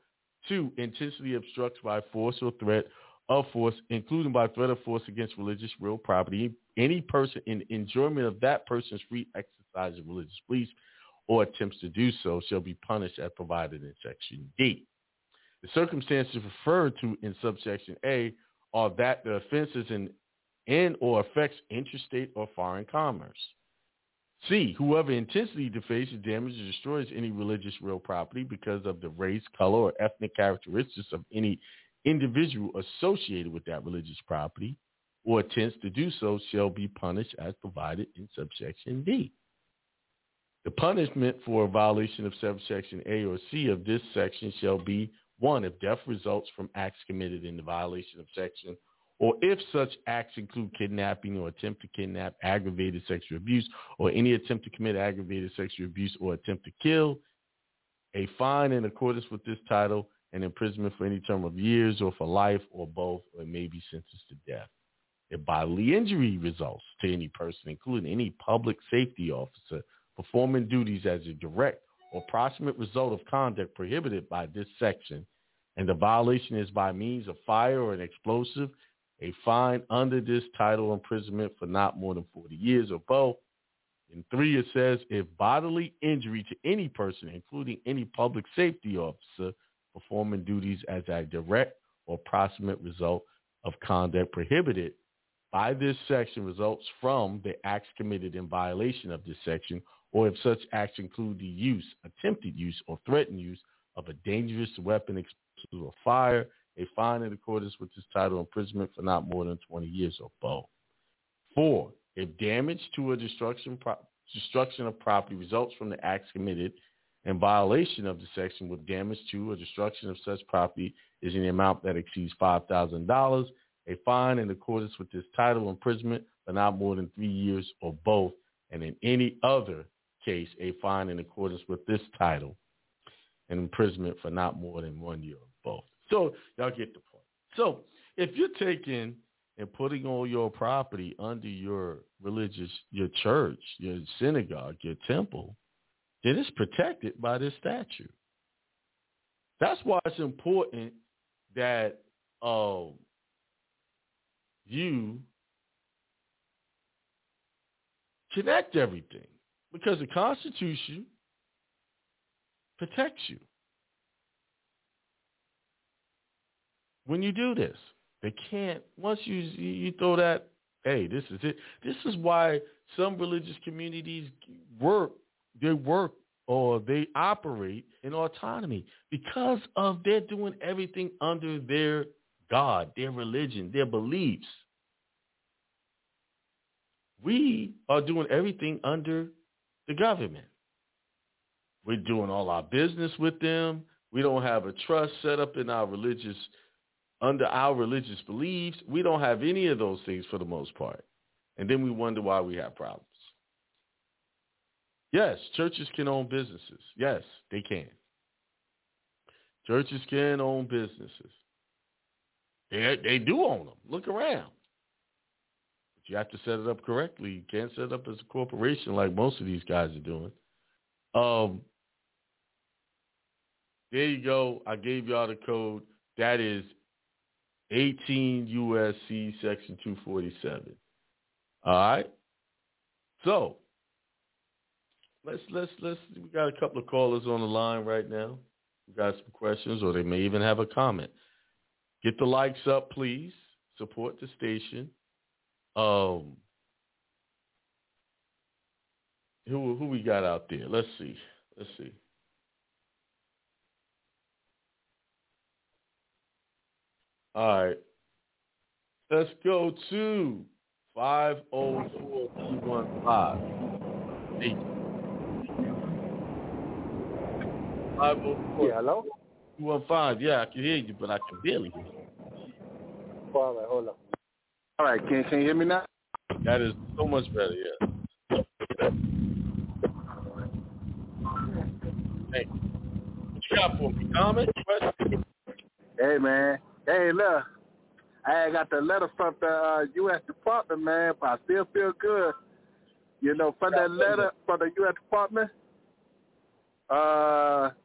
two, intentionally obstructs by force or threat of force, including by threat of force against religious real property, any person in enjoyment of that person's free exercise of religious beliefs or attempts to do so shall be punished as provided in section D. The circumstances referred to in subsection A are that the offense is in, in or affects interstate or foreign commerce. C, whoever intentionally defaces, damages, or destroys any religious real property because of the race, color, or ethnic characteristics of any individual associated with that religious property or attempts to do so shall be punished as provided in subsection D. The punishment for a violation of subsection A or C of this section shall be one, if death results from acts committed in the violation of section, or if such acts include kidnapping or attempt to kidnap, aggravated sexual abuse, or any attempt to commit aggravated sexual abuse or attempt to kill, a fine in accordance with this title and imprisonment for any term of years or for life or both, or may be sentenced to death. If bodily injury results to any person, including any public safety officer, performing duties as a direct or proximate result of conduct prohibited by this section, and the violation is by means of fire or an explosive, a fine under this title imprisonment for not more than 40 years or both. In three, it says if bodily injury to any person, including any public safety officer, performing duties as a direct or proximate result of conduct prohibited by this section results from the acts committed in violation of this section, or if such acts include the use, attempted use, or threatened use of a dangerous weapon, explosive, or fire, a fine in accordance with this title, imprisonment for not more than 20 years or both. Four, if damage to a destruction, pro- destruction of property results from the acts committed in violation of the section with damage to or destruction of such property is the amount that exceeds $5,000, a fine in accordance with this title, imprisonment for not more than three years or both, and in any other case, a fine in accordance with this title and imprisonment for not more than one year or both. So y'all get the point. So if you're taking and putting all your property under your religious, your church, your synagogue, your temple, then it's protected by this statute. That's why it's important that um, you connect everything because the Constitution protects you. When you do this, they can't. Once you you throw that, hey, this is it. This is why some religious communities work. They work or they operate in autonomy because of they're doing everything under their God, their religion, their beliefs. We are doing everything under the government. We're doing all our business with them. We don't have a trust set up in our religious, under our religious beliefs. We don't have any of those things for the most part. And then we wonder why we have problems. Yes, churches can own businesses. Yes, they can. Churches can own businesses. They, they do own them. Look around. But you have to set it up correctly. You can't set it up as a corporation like most of these guys are doing. Um, there you go. I gave y'all the code. That is 18 USC section 247. All right. So let's let's let's we got a couple of callers on the line right now. We got some questions, or they may even have a comment. Get the likes up, please. Support the station. Um, who who we got out there? Let's see. Let's see. All right. Let's go to 504-215. 504. Yeah, hello? 215. Yeah, I can hear you, but I can barely hear you. All right, hold on. All right, can, can you hear me now? That is so much better, yeah. Hey, what you got for me? Comment? Question? Hey, man. Hey, look. I got the letter from the uh, U.S. Department, man, but I still feel good. You know, from that letter from the U.S. Department, uh, the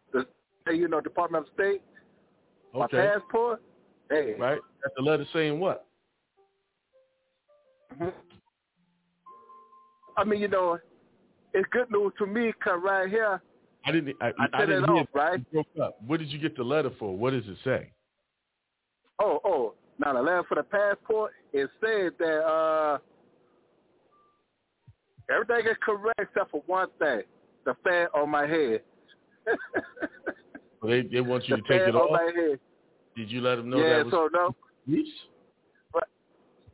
you know Department of State, my passport. Hey, Right? That's the letter saying what? Mhm. I mean, you know, it's good news to me because right here, I didn't. I, I I didn't it hear. off, right? You broke up. What did you get the letter for? What does it say? Oh, oh. Now the letter for the passport, it said that uh everything is correct except for one thing. The fan on my head. They they want you the to take it off. head. Did you let them know yeah, that was so no police?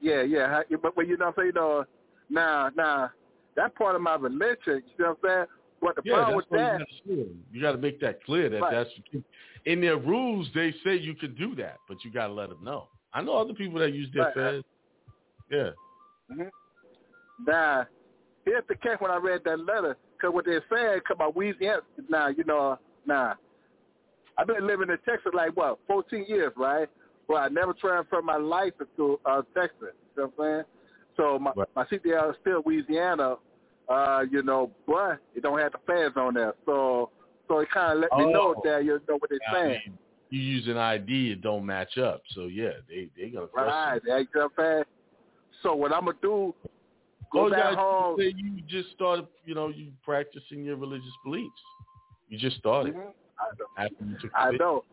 yeah, yeah. how- But, but you know what I'm saying, you know, now now that part of my religion, you know what I'm saying? But the Yeah, problem that's with what that you gotta do. You got to make that clear that Right. that's in their rules. They say you can do that, but you got to let them know. I know other people that use their Right, feds. Yeah. Mhm. Now, here's the catch when I read that letter, because what they're saying, because my Louisiana, now, you know, now, I've been living in Texas like, what, 14 years, right? Well, I never transferred my license to uh, Texas, you know what I'm saying? So my, Right. my CDL is still Louisiana, uh, you know, but it don't have the fans on there. So so it kind of let me know Oh. that, you know what they're I saying. mean, you use an ID, it don't match up. So yeah, they they gonna question. Right, you know what I'm saying? So what I'm to do, go Oh, back yeah, home. you you just started, you know, you practicing your religious beliefs. You just started Mhm. I know. after you took the I know.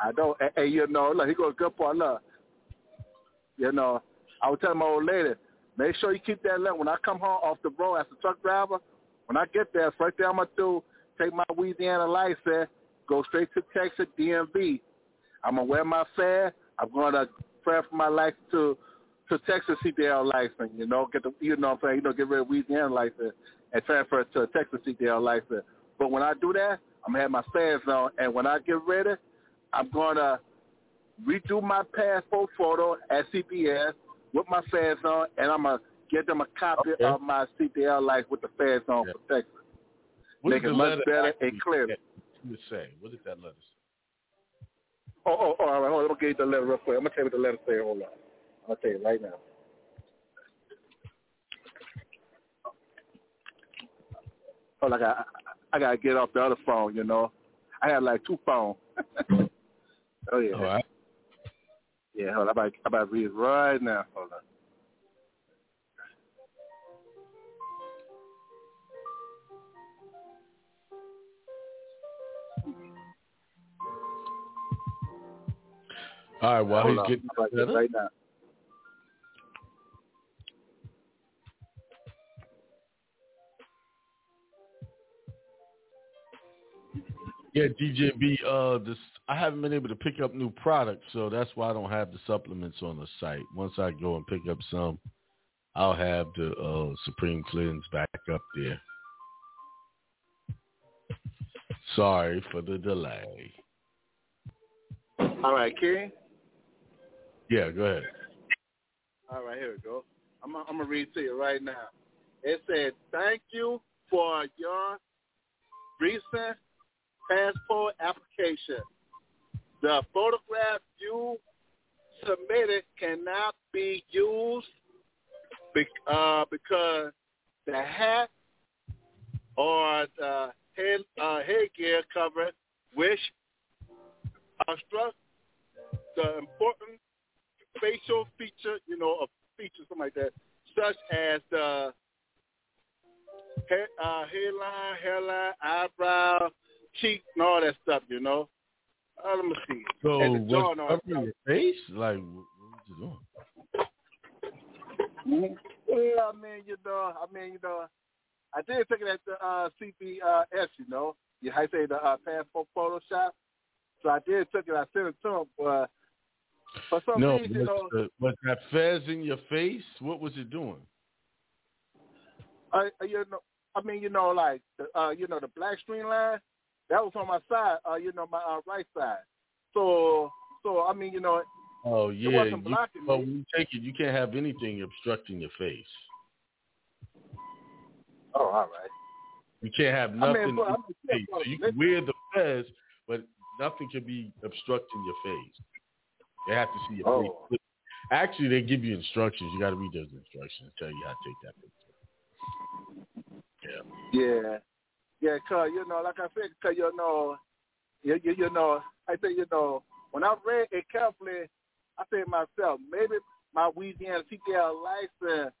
I know. And, and you know, look, he goes good part. Look, you know, I was telling my old lady, make sure you keep that letter. When I come home off the road as a truck driver, when I get there, first thing I'm gonna do, take my Louisiana license, go straight to Texas DMV. I'm gonna wear my fare. I'm gonna transfer my license to to Texas CDL license. You know, get the you know what I'm saying. You know, get rid of Louisiana license and transfer it to a Texas CDL license. But when I do that, I'm gonna have my fans on, and when I get ready, I'm gonna redo my passport photo at CVS with my fans on, and I'm gonna get them a copy Okay. of my CDL license with the fans on Yeah. for Texas. What Make it much better and clear. say? What did that letter say? Oh, oh, oh, all right, hold on. I'm gonna get you the letter real quick. I'm gonna tell you what the letter say. Hold on. I'll tell you right now. Oh, like I, I gotta get off the other phone. You know, I have like two phones. oh yeah, All right. yeah. Hold on. I'm about, I'm about to read it right now. Hold on. All right. While Hold he's on. getting I'm about to get it that right now. Yeah, DJB. Uh, this I haven't been able to pick up new products, so that's why I don't have the supplements on the site. Once I go and pick up some, I'll have the uh, Supreme Cleanse back up there. Sorry for the delay. All right, King. Yeah, go ahead. All right, here we go. I'm gonna, I'm gonna read to you right now. It said, "Thank you for your recent passport application. The photograph you submitted cannot be used uh, because the hat or the head uh, headgear cover, which obstruct the important facial feature, you know, a feature, something like that, such as the hair, uh, hairline, hairline, eyebrow, cheek, and all that stuff, you know. Uh, let me see. So And the jaw what's that covering your face? Like, what, you doing? Yeah, I mean, you know, I mean, you know, I did take it at the uh, CVS, you know, you how you say the uh, passport Photoshop. So I did took it. I sent it to him, but for some No, reason, you was, know, was that fez in your face? What was it doing? I, you know, I mean, you know, like the, uh, you know, the black string line that was on my side, uh, you know, my uh, right side. So, so I mean, you know, Oh yeah, you, well, me. when you take it, you can't have anything obstructing your face. oh, all right. You can't have I mean, nothing but I'm your face. So you can wear the fez, but nothing can be obstructing your face. They have to see your Oh. face. Actually, they give you instructions. You got to read those instructions. and Tell you how to take that picture. Yeah. Yeah, yeah, cause you know, like I said, cause you know, you you, you know, I say you know, when I read it carefully, I said myself, maybe my Louisiana CDL license,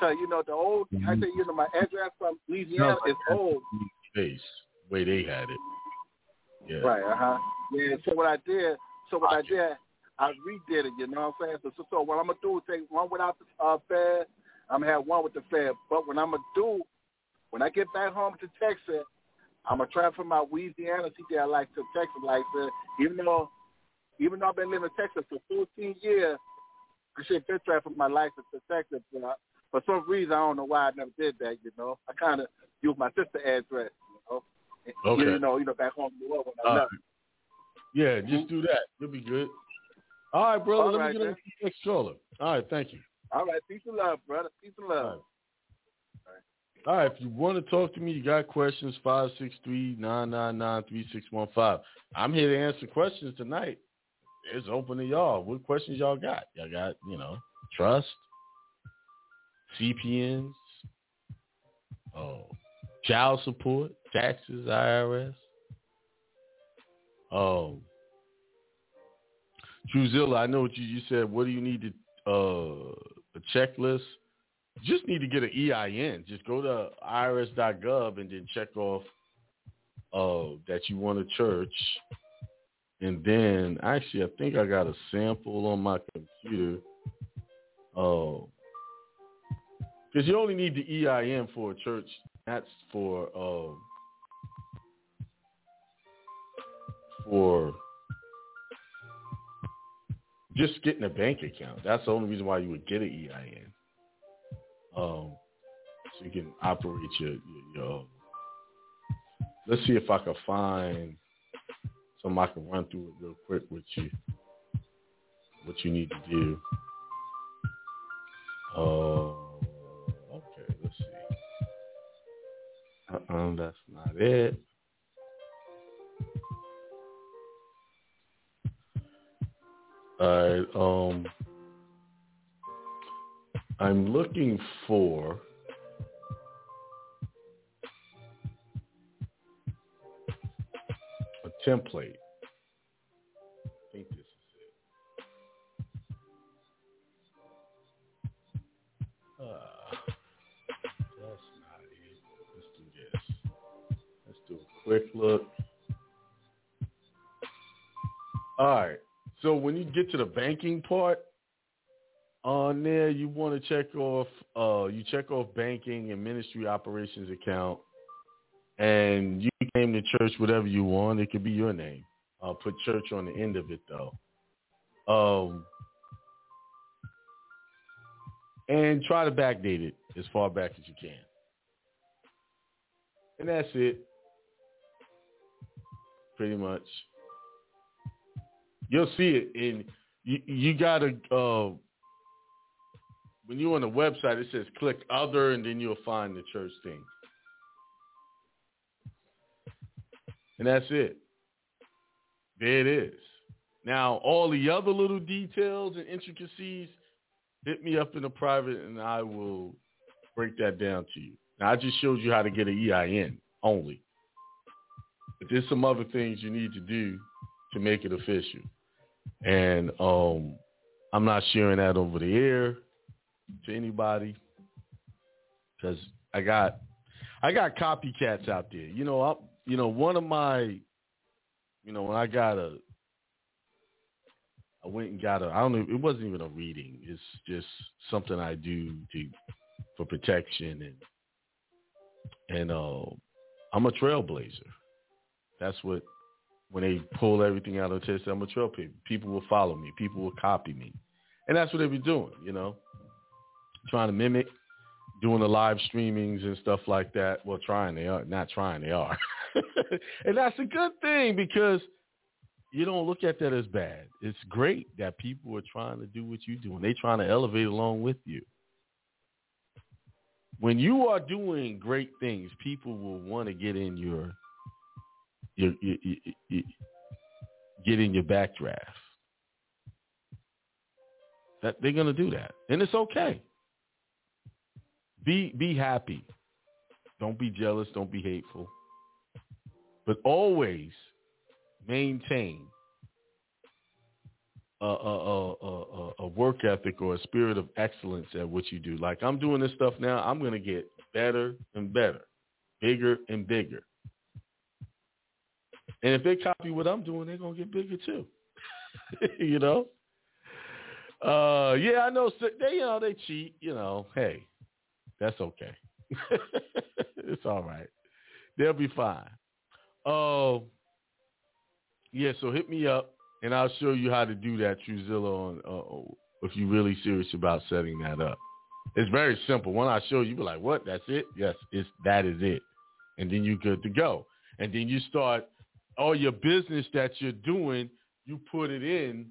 cause you know the old, I say you know my address from Louisiana like is old. the Face, way they had it. Yeah. Right, uh huh. Yeah, so what I did, so what I did, I redid it. You know what I'm saying? So, so, so what I'm gonna do is take one without the uh, fed. I'm gonna have one with the fed. But what I'm gonna do, when I get back home to Texas, I'm gonna transfer my Louisiana CDL license to Texas license. Even though, even though I've been living in Texas for 14 years, I should been transferring my license to Texas. But for some reason, I don't know why I never did that. You know, I kind of used my sister address. You know, Okay. you know, you know, back home in the world when I All left. Yeah, just mm-hmm. do that. You'll be good. All right, brother. All let right, me get on man. to the next caller. All right, thank you. All right, peace and love, brother. Peace and love. All right, if you want to talk to me, you got questions, 563-999-3615. I'm here to answer questions tonight. It's open to y'all. What questions y'all got? Y'all got, you know, trust, CPNs, oh, child support, taxes, IRS. Oh, Truzilla, I know what you, you said. What do you need to, uh, a checklist? Just need to get an EIN. Just go to irs.gov and then check off uh, that you want a church. And then, actually, I think I got a sample on my computer. Oh, because you only need the EIN for a church. That's for um, for just getting a bank account. That's the only reason why you would get an EIN. Um, so you can operate your, your, your let's see if I can find something I can run through it real quick with you. What you need to do. Uh, okay, let's see. Uh-uh, that's not it. All right, um, I'm looking for a template. I think this is it. Uh, that's not it. Let's do a quick look. All right. So when you get to the banking part, on there you want to check off uh you check off banking and ministry operations account and you name the church whatever you want. It could be your name. Uh put church on the end of it though. Um and try to backdate it as far back as you can. And that's it. Pretty much. You'll see it and you you gotta uh when you're on the website, it says click other, and then you'll find the church thing. And that's it. There it is. Now, all the other little details and intricacies, hit me up in the private, and I will break that down to you. Now, I just showed you how to get an EIN only. But there's some other things you need to do to make it official. And um, I'm not sharing that over the air to anybody because I got I got copycats out there. You know, I, you know, one of my, you know, when I got a, I went and got a. I don't know. It wasn't even a reading. It's just something I do to for protection and and uh, I'm a trailblazer. That's what when they pull everything out of the test, I'm a trailblazer. People will follow me. People will copy me, and that's what they be doing. You know trying to mimic doing the live streamings and stuff like that. Well, trying they are not trying they are, and that's a good thing because you don't look at that as bad. It's great that people are trying to do what you do and they trying to elevate along with you. When you are doing great things, people will want to get in your, your, your, your, get in your backdraft. That they're gonna do that, and it's okay. Be be happy. Don't be jealous. Don't be hateful. But always maintain a, a, a, a, work ethic or a spirit of excellence at what you do. Like I'm doing this stuff now, I'm going to get better and better, bigger and bigger. And if they copy what I'm doing, they're going to get bigger too. you know? Uh, yeah, I know. They, you know, they cheat. You know, hey, that's okay. it's all right. They'll be fine. Oh, uh, yeah. So hit me up, and I'll show you how to do that Truzilla on uh, if you're really serious about setting that up. It's very simple. When I show you, be like, "What? That's it? Yes, it's that is it." And then you're good to go. And then you start all your business that you're doing. You put it in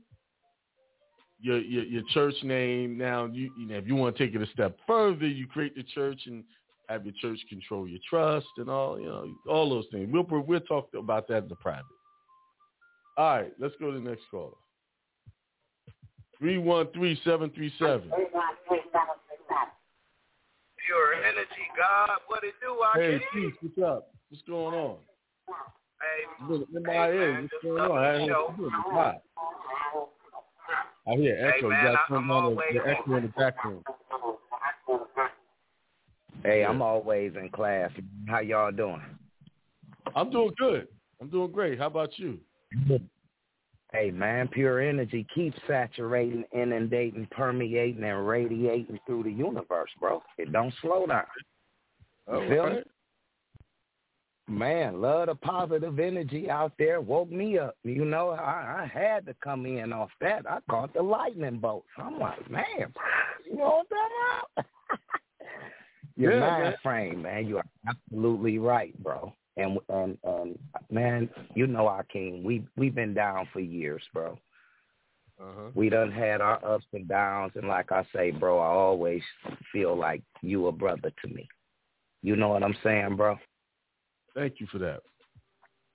your, your, your church name. Now, you, you know, if you want to take it a step further, you create the church and have your church control your trust and all, you know, all those things. We'll we'll talk about that in the private. All right, let's go to the next caller. Three one three seven three seven. Pure energy, God. What it do? I hey, Keith, what's up? What's going on? Hey, my hey, ear. What's going on? I hear echo. Hey, man, you got I'm the, the echo in the background. Hey, I'm always in class. How y'all doing? I'm doing good. I'm doing great. How about you? Hey, man, pure energy keeps saturating, inundating, permeating, and radiating through the universe, bro. It don't slow down. You oh, feel right. me? Man, love the positive energy out there woke me up. You know, I, I had to come in off that. I caught the lightning bolts. I'm like, man, you know what I'm talking about? Your Yeah, mind man. frame, man. You are absolutely right, bro. And and and man, you know king. We we've been down for years, bro. Uh-huh. We done had our ups and downs, and like I say, bro, I always feel like you a brother to me. You know what I'm saying, bro? Thank you for that.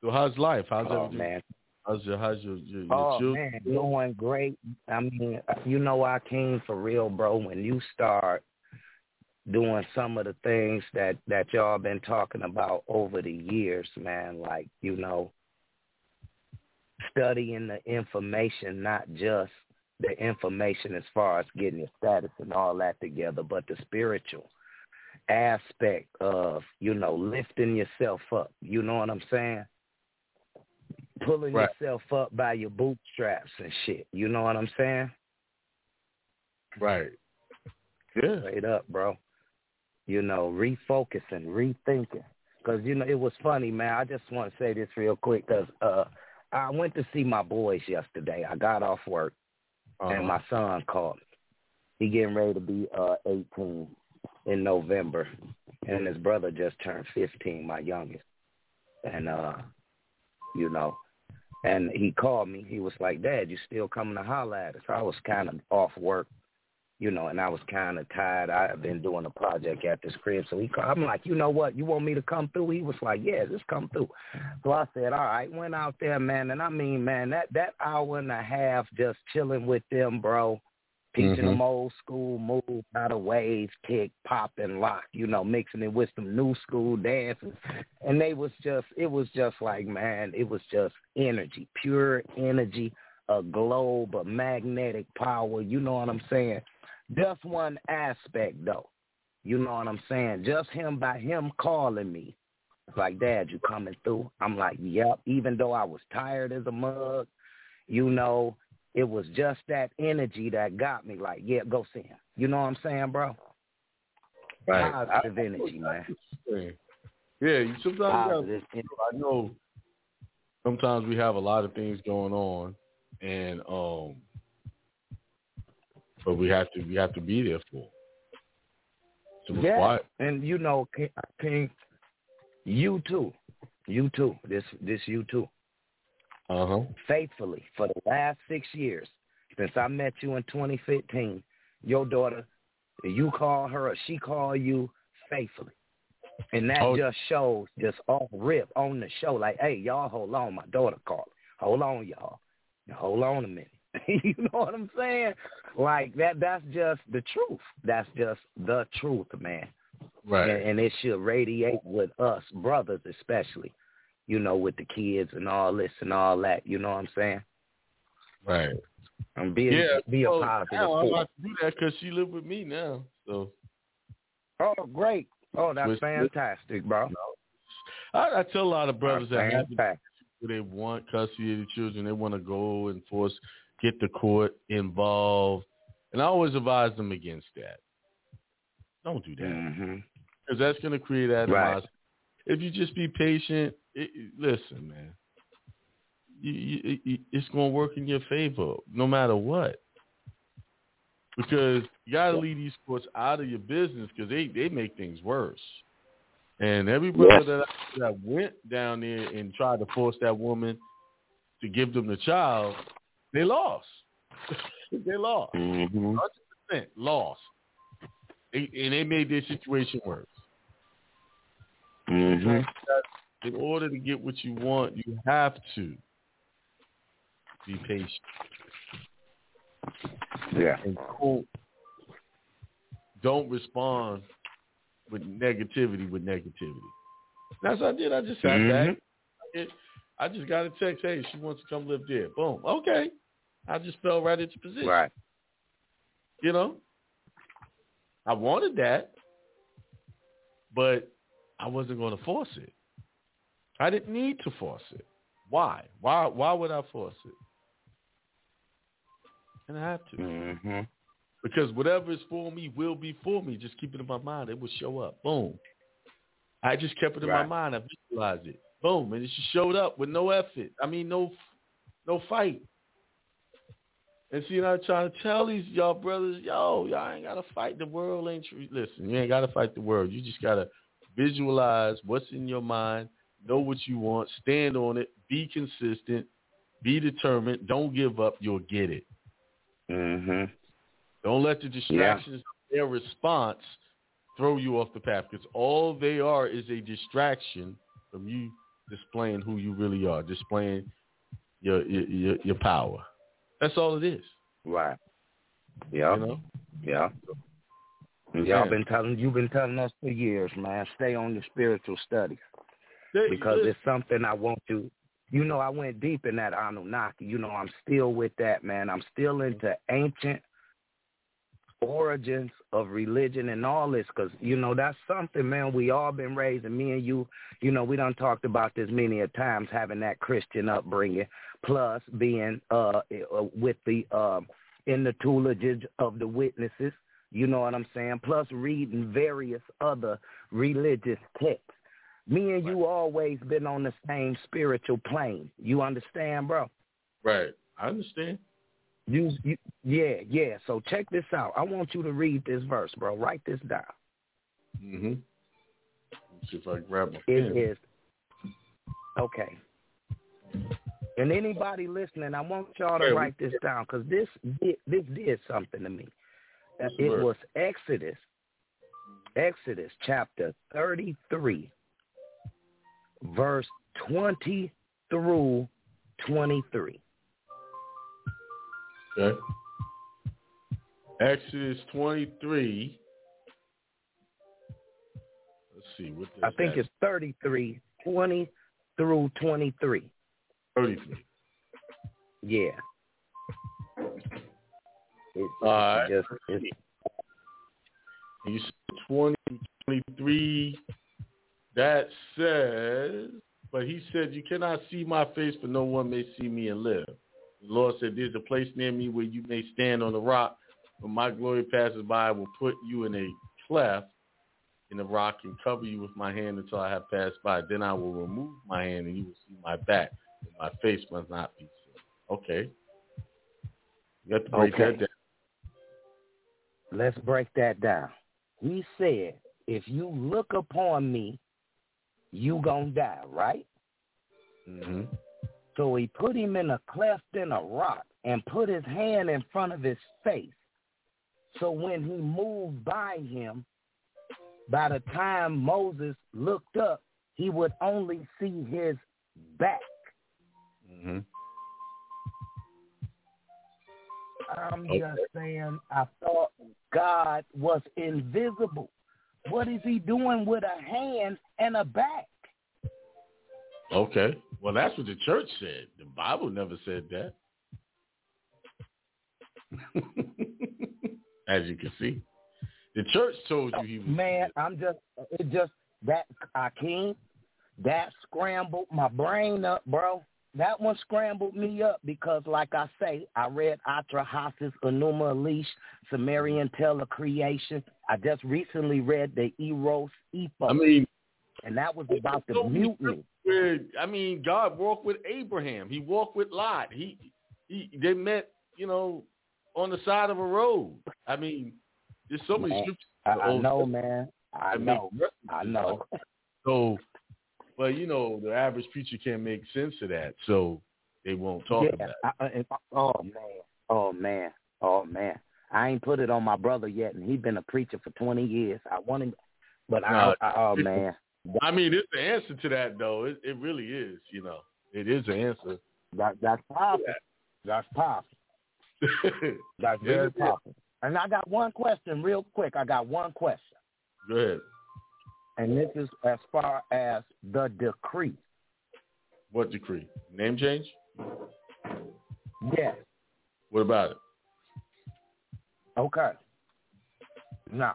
So how's life? How's Oh everything? man. How's your how's your your, your Oh children? man, doing great. I mean, you know, I came for real, bro. When you start doing some of the things that that y'all been talking about over the years, man, like you know, studying the information, not just the information as far as getting your status and all that together, but the spiritual aspect of you know lifting yourself up. You know what I'm saying? pulling Right. yourself up by your bootstraps and shit. You know what I'm saying? Right. Yeah. Straight up, bro. You know, refocusing, rethinking. Because, you know, it was funny, man. I just want to say this real quick because uh, I went to see my boys yesterday. I got off work, Uh-huh. and my son called me. He getting ready to be uh, 18 in November, and his brother just turned 15, my youngest. And, uh, you know, and he called me. He was like, Dad, you still coming to holler at us? I was kind of off work, you know, and I was kind of tired. I had been doing a project at this crib. So he called. I'm like, you know what? You want me to come through? He was like, yeah, just come through. So I said, all right. Went out there, man. And I mean, man, that, that hour and a half just chilling with them, bro, teaching Mhm. them old school moves, how to wave, kick, pop, and lock, you know, mixing it with some new school dances. And they was just, it was just like, man, it was just energy, pure energy, a globe, a magnetic power. You know what I'm saying? Just one aspect, though. You know what I'm saying? Just him by him calling me. It's like, Dad, you coming through? I'm like, yep. Even though I was tired as a mug, you know, it was just that energy that got me. Like, yeah, go see him. You know what I'm saying, bro? Right. Positive energy, man. Yeah, you sometimes you gotta, Positive. I know sometimes we have a lot of things going on and um but we have to we have to be there for. So Yeah, why and you know, King, King, you too, you too. This this you too. Uh huh. Faithfully for the last six years since I met you in 2015, your daughter, you call her or she call you faithfully, and that Oh. just shows just off rip on the show. Like, hey, y'all, hold on, my daughter called. Hold on, y'all. Hold on a minute. you know what I'm saying? Like that. That's just the truth. That's just the truth, man. Right. and, and it should radiate with us brothers especially you know with the kids and all this and all that you know what i'm saying Right. and be yeah. a, be a so positive now I'm force. about to do that because she live with me now. So oh great oh that's Which- fantastic bro I, I tell a lot of brothers that That's have they want custody of the children, they want to go and force get the court involved, and I always advise them against that. Don't do that mm-hmm. because that's going to create animosity. Right. If you just be patient, it, listen, man, you, you, it, it's going to work in your favor no matter what. Because you got to leave these courts out of your business because they, they make things worse. And every brother that, that went down there and tried to force that woman to give them the child, they lost. they lost. hmm 100% lost. They, and they made their situation worse. hmm In order to get what you want, you have to be patient. yeah And don't, don't respond with negativity with negativity. That's what I did. I just sat mm-hmm. back. It, I just got a text, hey, she wants to come live there. Boom. Okay. I just fell right into position. right You know? I wanted that, but I wasn't going to force it. I didn't need to force it. Why? Why why would I force it? And I have to. hmm Because whatever is for me will be for me. Just keep it in my mind. It will show up. Boom. I just kept it in Right. my mind. I visualized it. Boom, and it just showed up with no effort. I mean, no, no fight. And see, I'm trying to tell these y'all brothers, yo, y'all ain't gotta fight the world. Ain't you? Listen, you ain't gotta fight the world. You just gotta visualize what's in your mind, know what you want, stand on it, be consistent, be determined. Don't give up. You'll get it. Mhm. Don't let the distractions, their response, throw you off the path because all they are is a distraction from you displaying who you really are, displaying your your your, power. That's all it is. Right. Yeah. You know? Yeah. Yeah. Y'all been telling you've been telling us for years, man. Stay on your spiritual studies They- because it's something I want to. You know, I went deep in that Anunnaki. You know, I'm still with that, man. I'm still into ancient origins of religion and all this because you know that's something man we all been raised and me and you you know we done talked about this many a times having that christian upbringing plus being uh uh, with the um in the tutelage of the witnesses you know what i'm saying plus reading various other religious texts me and you always been on the same spiritual plane you understand bro right. I understand. you, you, yeah, yeah. So check this out. I want you to read this verse, bro. Write this down. Mm-hmm. See if I grab my It is okay. And anybody listening, I want y'all to write this down because this did, this did something to me. Uh, It was Exodus, Exodus chapter thirty-three, verse twenty through twenty-three. Okay. Exodus 23. Let's see. What I think that- it's 33, 20 through twenty-three. 33. Yeah. It, All right. just, it's, You said 20, 23. That says, but he said, You cannot see my face, for no one may see me and live. The Lord said, There's a place near me where you may stand on the rock. When my glory passes by, I will put you in a cleft in the rock and cover you with my hand until I have passed by. Then I will remove my hand and you will see my back. But my face must not be seen. Okay. You have to break Okay. that down. let's break that down. He said, if you look upon me, you gonna die, right? Mm-hmm. So he put him in a cleft in a rock and put his hand in front of his face. So when he moved by him, by the time Moses looked up, he would only see his back. Mm-hmm. I'm Okay. just saying, I thought God was invisible. What is he doing with a hand and a back? Okay. Well, that's what the church said. The Bible never said that. As you can see, the church told you he was. Man, I'm just, it just, that, I can't. that scrambled my brain up, bro. That one scrambled me up because, like I say, I read Atrahasis Enuma Elish, Sumerian Tale of Creation. I just recently read the Eros Epos, I mean, and that was about the mutiny. where I mean, God walked with Abraham. He walked with Lot. He, he, they met, you know, on the side of a road. I mean, there's so many Man, scriptures. I, I know, man. I make know. I know. So, but you know, the average preacher can't make sense of that, so they won't talk yeah. about it. I, I, oh man. Oh man. Oh man. I ain't put it on my brother yet, and he's been a preacher for twenty years. I want him, but I, No, I oh man, I mean, it's the answer to that, though. It, it really is. You know, it is the answer. that that's powerful. That's powerful. That's very powerful. And I got one question, real quick. I got one question, Go ahead. and this is as far as the decree. What decree? Name change? Yes. What about it? Okay. Now,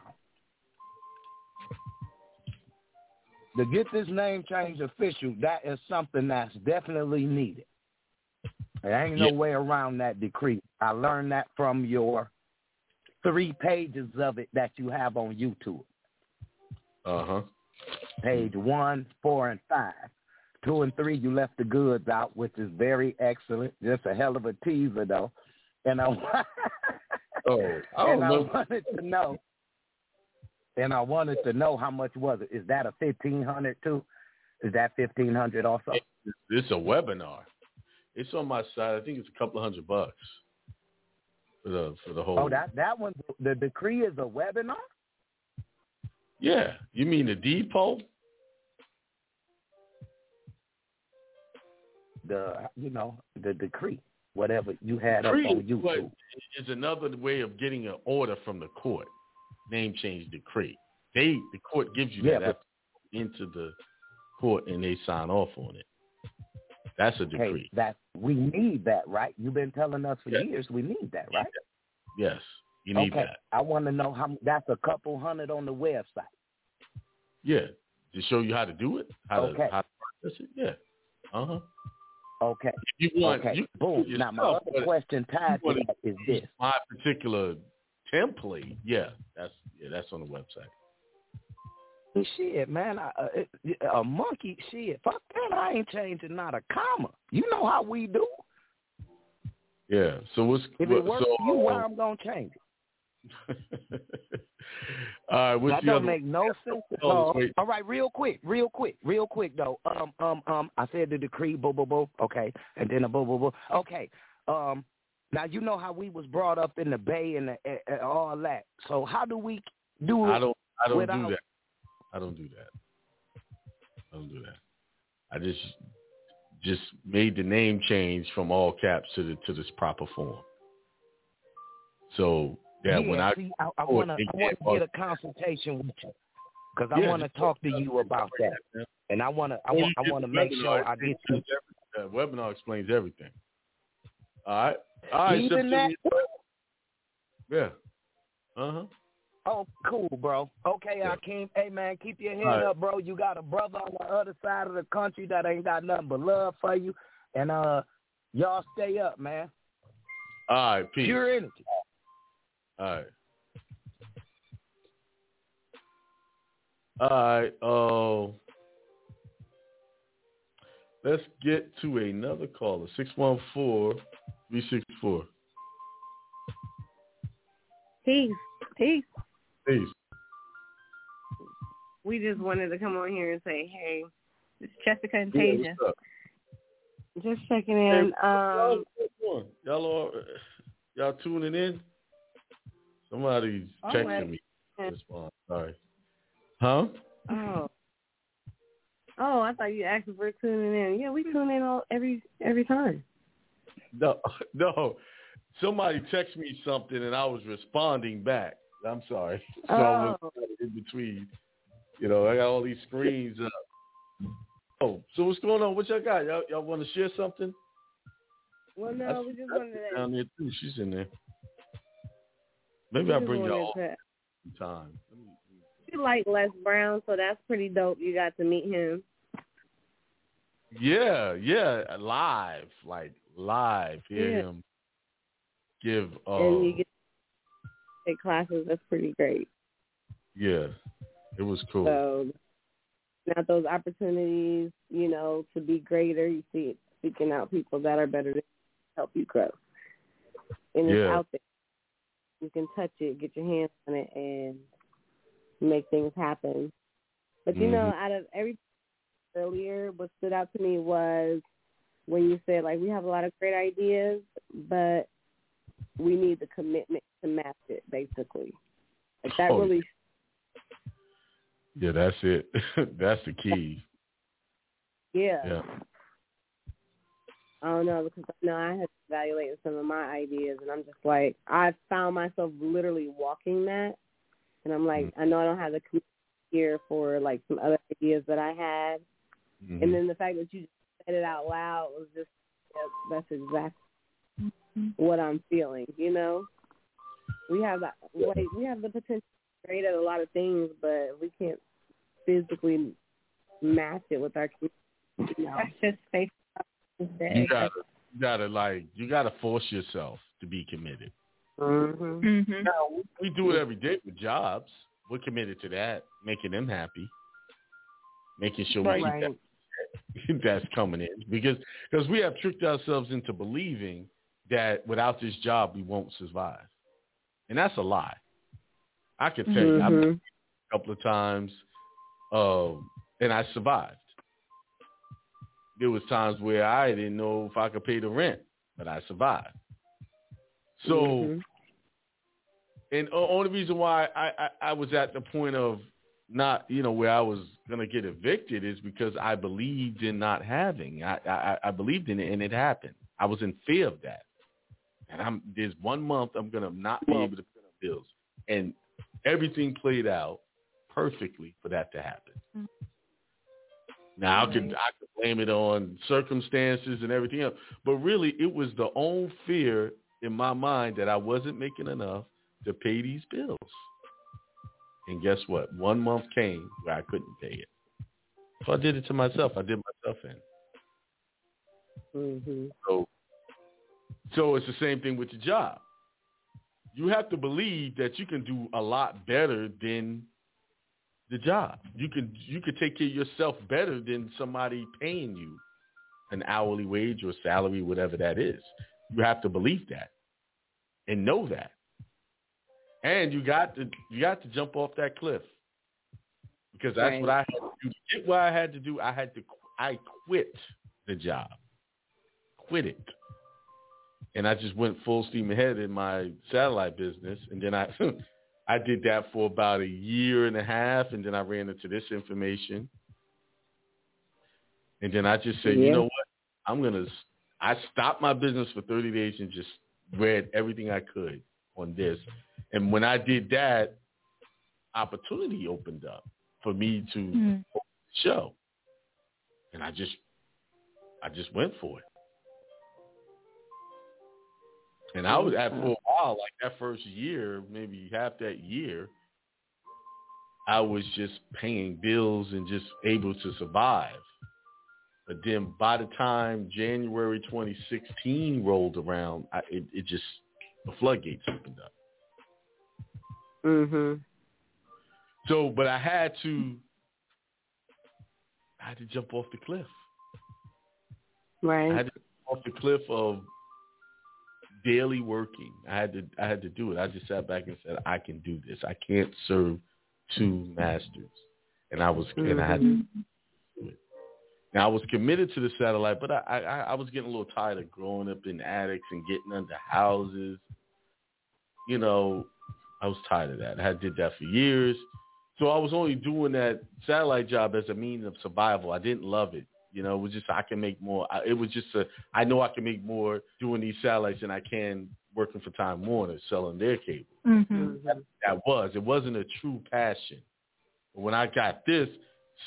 to get this name change official, that is something that's definitely needed. There ain't no way around that decree. I learned that from your three pages of it that you have on YouTube. Uh huh. Page one, four, and five. Two and three, you left the goods out, which is very excellent. Just a hell of a teaser, though. And I, oh, I and I wanted to know, and I wanted to know how much was it? Is that a fifteen hundred too? Is that fifteen hundred also? It's a webinar. It's on my site. I think it's a couple of hundred bucks for the for the whole. Oh, that that one. The decree is a webinar. Yeah, you mean the deed poll? The you know the decree, whatever you had up on YouTube. what- is another way of getting an order from the court. Name change decree. They the court gives you Yeah, that you into the court and they sign off on it. That's a decree. Hey, that we need that, right? You've been telling us for Yeah. years we need that, right? Yes, you need okay. that. I want to know how. That's a couple hundred on the website. Yeah, to show you how to do it, how Okay. to how to process it. Yeah. Uh huh. Okay. You want okay. you Boom. it Now my other question tied to that is this. My particular template. Yeah, that's yeah, that's on the website. Shit, man, I, uh, a monkey. Shit, fuck that. I ain't changing not a comma. You know how we do. Yeah. So what's If it works so, for you, why I'm gonna change it? All right, what's that don't make no sense at Oh, all. All right, real quick, real quick, real quick though. Um, um, um. I said the decree, boo, boo, boo. Okay, and then a boo, boo, boo. Okay. Um. Now you know how we was brought up in the bay and, the, and, and all that. So how do we do it? I don't I don't without, do that. I don't do that. I don't do that. I just just made the name change from all caps to the to this proper form. So yeah, when I see, I, I want to, I get a consultation with you because I Yeah, want to talk to you about that, and I want to, I want, I want to make sure I get you. That webinar explains everything. All right. All right. Even that. Yeah. Uh huh. Oh, cool, bro. Okay, Akiem. Hey, man, keep your head right. up, bro. You got a brother on the other side of the country that ain't got nothing but love for you, and uh, y'all stay up, man. All right. Peace. Pure energy. All right. All right. Uh, let's get to another caller. 614 364. Peace. Peace. Peace. We just wanted to come on here and say, hey, it's Jessica and Yeah, Tasia. up? Just checking in. Um, What's going? Y'all, all, y'all tuning in? Somebody's Oh, texting me. Respond. Sorry. Huh? oh. Oh, I thought you asked if we're tuning in. Yeah, we tune in all every every time. No, no. Somebody texted me something and I was responding back. I'm sorry. So I was oh. in between. You know, I got all these screens up. Oh, so what's going on? What y'all got? Y'all, y'all want to share something? Well, no, That's- we just wanted to. down there too. She's in there. Maybe I'll bring y'all time. You like Les Brown, so that's pretty dope. You got to meet him. Yeah, yeah, live, like live. Hear Yeah. him give. Uh, and you get take classes. That's pretty great. yeah, it was cool. So, not those opportunities, you know, to be greater. You see it seeking out people that are better to help you grow. And it's Yeah. out there. You can touch it, get your hands on it, and make things happen. But you know, Mhm. out of every earlier, what stood out to me was when you said like we have a lot of great ideas, but we need the commitment to match it. Basically, like that Oh, really Yeah, that's it. that's the key. Yeah. Yeah. I don't know because I know I had evaluated some of my ideas, and I'm just like I found myself literally walking that, and I'm like I know I don't have the here for like some other ideas that I had, Mhm. and then the fact that you said it out loud was just yep, that's exactly what I'm feeling. You know, we have that like we have the potential to be great at a lot of things, but we can't physically match it with our community. That's just face You gotta, you gotta like, you gotta force yourself to be committed. Mm-hmm. Now we do it every day with jobs. We're committed to that, making them happy. making sure Right. we keep that, that's coming in because because we have tricked ourselves into believing that without this job we won't survive, and that's a lie. I can tell you, I've Mhm. been a couple of times, uh, and I survived. There was times where I didn't know if I could pay the rent, but I survived. So, Mhm. and the only reason why I, I, I was at the point of not, you know, where I was going to get evicted is because I believed in not having. I, I, I believed in it, and it happened. I was in fear of that. And I'm there's one month I'm going to not be able to pay my bills, and everything played out perfectly for that to happen. Now I could I blame it on circumstances and everything else, but really it was the own fear in my mind that I wasn't making enough to pay these bills. And guess what? One month came where I couldn't pay it. So I did it to myself. I did myself in. Mhm. So so it's the same thing with your job. You have to believe that you can do a lot better than the job. You can you could take care of yourself better than somebody paying you an hourly wage or salary, whatever that is. You have to believe that and know that. And you got to you got to jump off that cliff because that's Right. what I had to do. Get what I had to do, I had to I quit the job, quit it, and I just went full steam ahead in my satellite business. And then I I did that for about a year and a half, and then I ran into this information, and then I just said, you know what, I'm gonna. I stopped my business for 30 days and just read everything I could on this. And when I did that, opportunity opened up for me to Mhm. show. And I just I just went for it. And I was at for while, like that first year, maybe half that year, I was just paying bills and just able to survive. But then by the time January 2016 rolled around, I, it, it just the floodgates opened up. Mm-hmm. So, but I had to, I had to jump off the cliff. Right. I had to jump off the cliff of daily working. I had to, I had to do it. I just sat back and said, I can do this. I can't serve two masters, and I was, and I had to mm-hmm. do it. Now I was committed to the satellite, but I, I, I was getting a little tired of growing up in attics and getting under houses. You know, I was tired of that. I did that for years. So I was only doing that satellite job as a means of survival. I didn't love it. You know, it was just I can make more. It was just a I know I can make more doing these satellites than I can working for Time Warner selling their cable. Mhm. That, that was. It wasn't a true passion. But when I got this,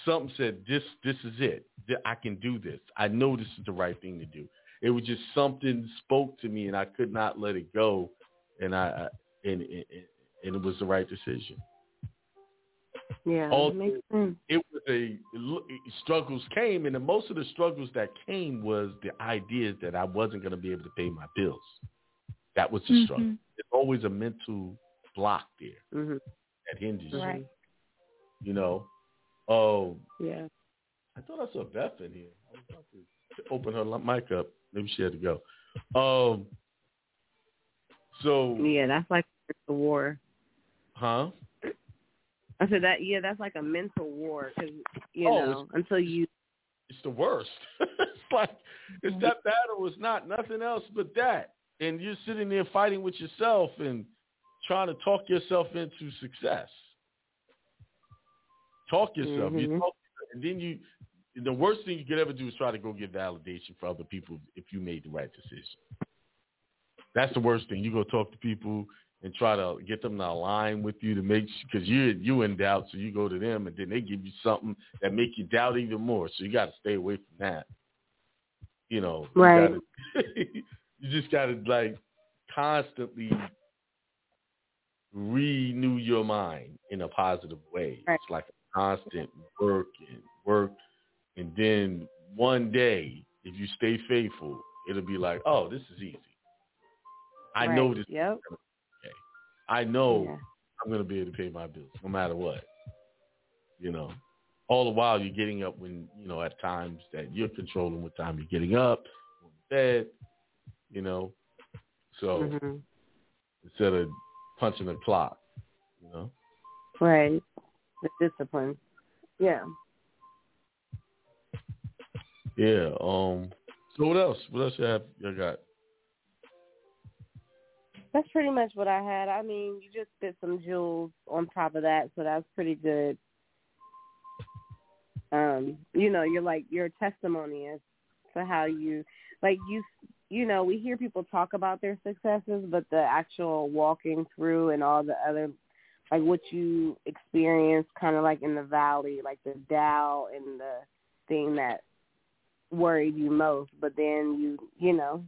something said this this is it. I can do this. I know this is the right thing to do. It was just something spoke to me and I could not let it go and I I- and and, and it was the right decision. Yeah. All- makes sense. It was a struggles came and the, most of the struggles that came was the ideas that I wasn't going to be able to pay my bills. That was the struggle. Mhm. There's always a mental block there Mhm. that hinges. you, Right. You know. Oh, Yeah. I thought I saw Beth in here. I was about to open her mic up. Maybe she had to go. Um. So, Yeah, that's like the war. huh? I said that. Yeah, that's like a mental war because you Oh, know until you. It's the worst. it's like it's that battle is not nothing else but that, and you're sitting there fighting with yourself and trying to talk yourself into success. Talk yourself. You Mhm. talk, and then you. The worst thing you could ever do is try to go get validation for other people if you made the right decision. That's the worst thing. You go talk to people and try to get them to align with you to make because you you in doubt, so you go to them and then they give you something that make you doubt even more. So you got to stay away from that. You know, you Right. gotta- you just got to like constantly renew your mind in a positive way. Right. It's like a constant work and work, and then one day, if you stay faithful, it'll be like, oh, this is easy. I know Right. this. Yep. I know Yeah. I'm going to be able to pay my bills no matter what. You know. all the while you're getting up when you know at times that you're controlling what time you're getting up, going to bed, you know. So hmm instead of punching the clock, you know. Right. The discipline. Yeah. Yeah. Um. So what else? What else you have? You got? That's pretty much what I had. I mean, you just spit some jewels on top of that, so that's pretty good. Um, you know, you're like your testimony is to how you like you you know, we hear people talk about their successes, but the actual walking through and all the other like what you experience kind of like in the valley, like the Dow and the thing that worried you most, but then you, you know,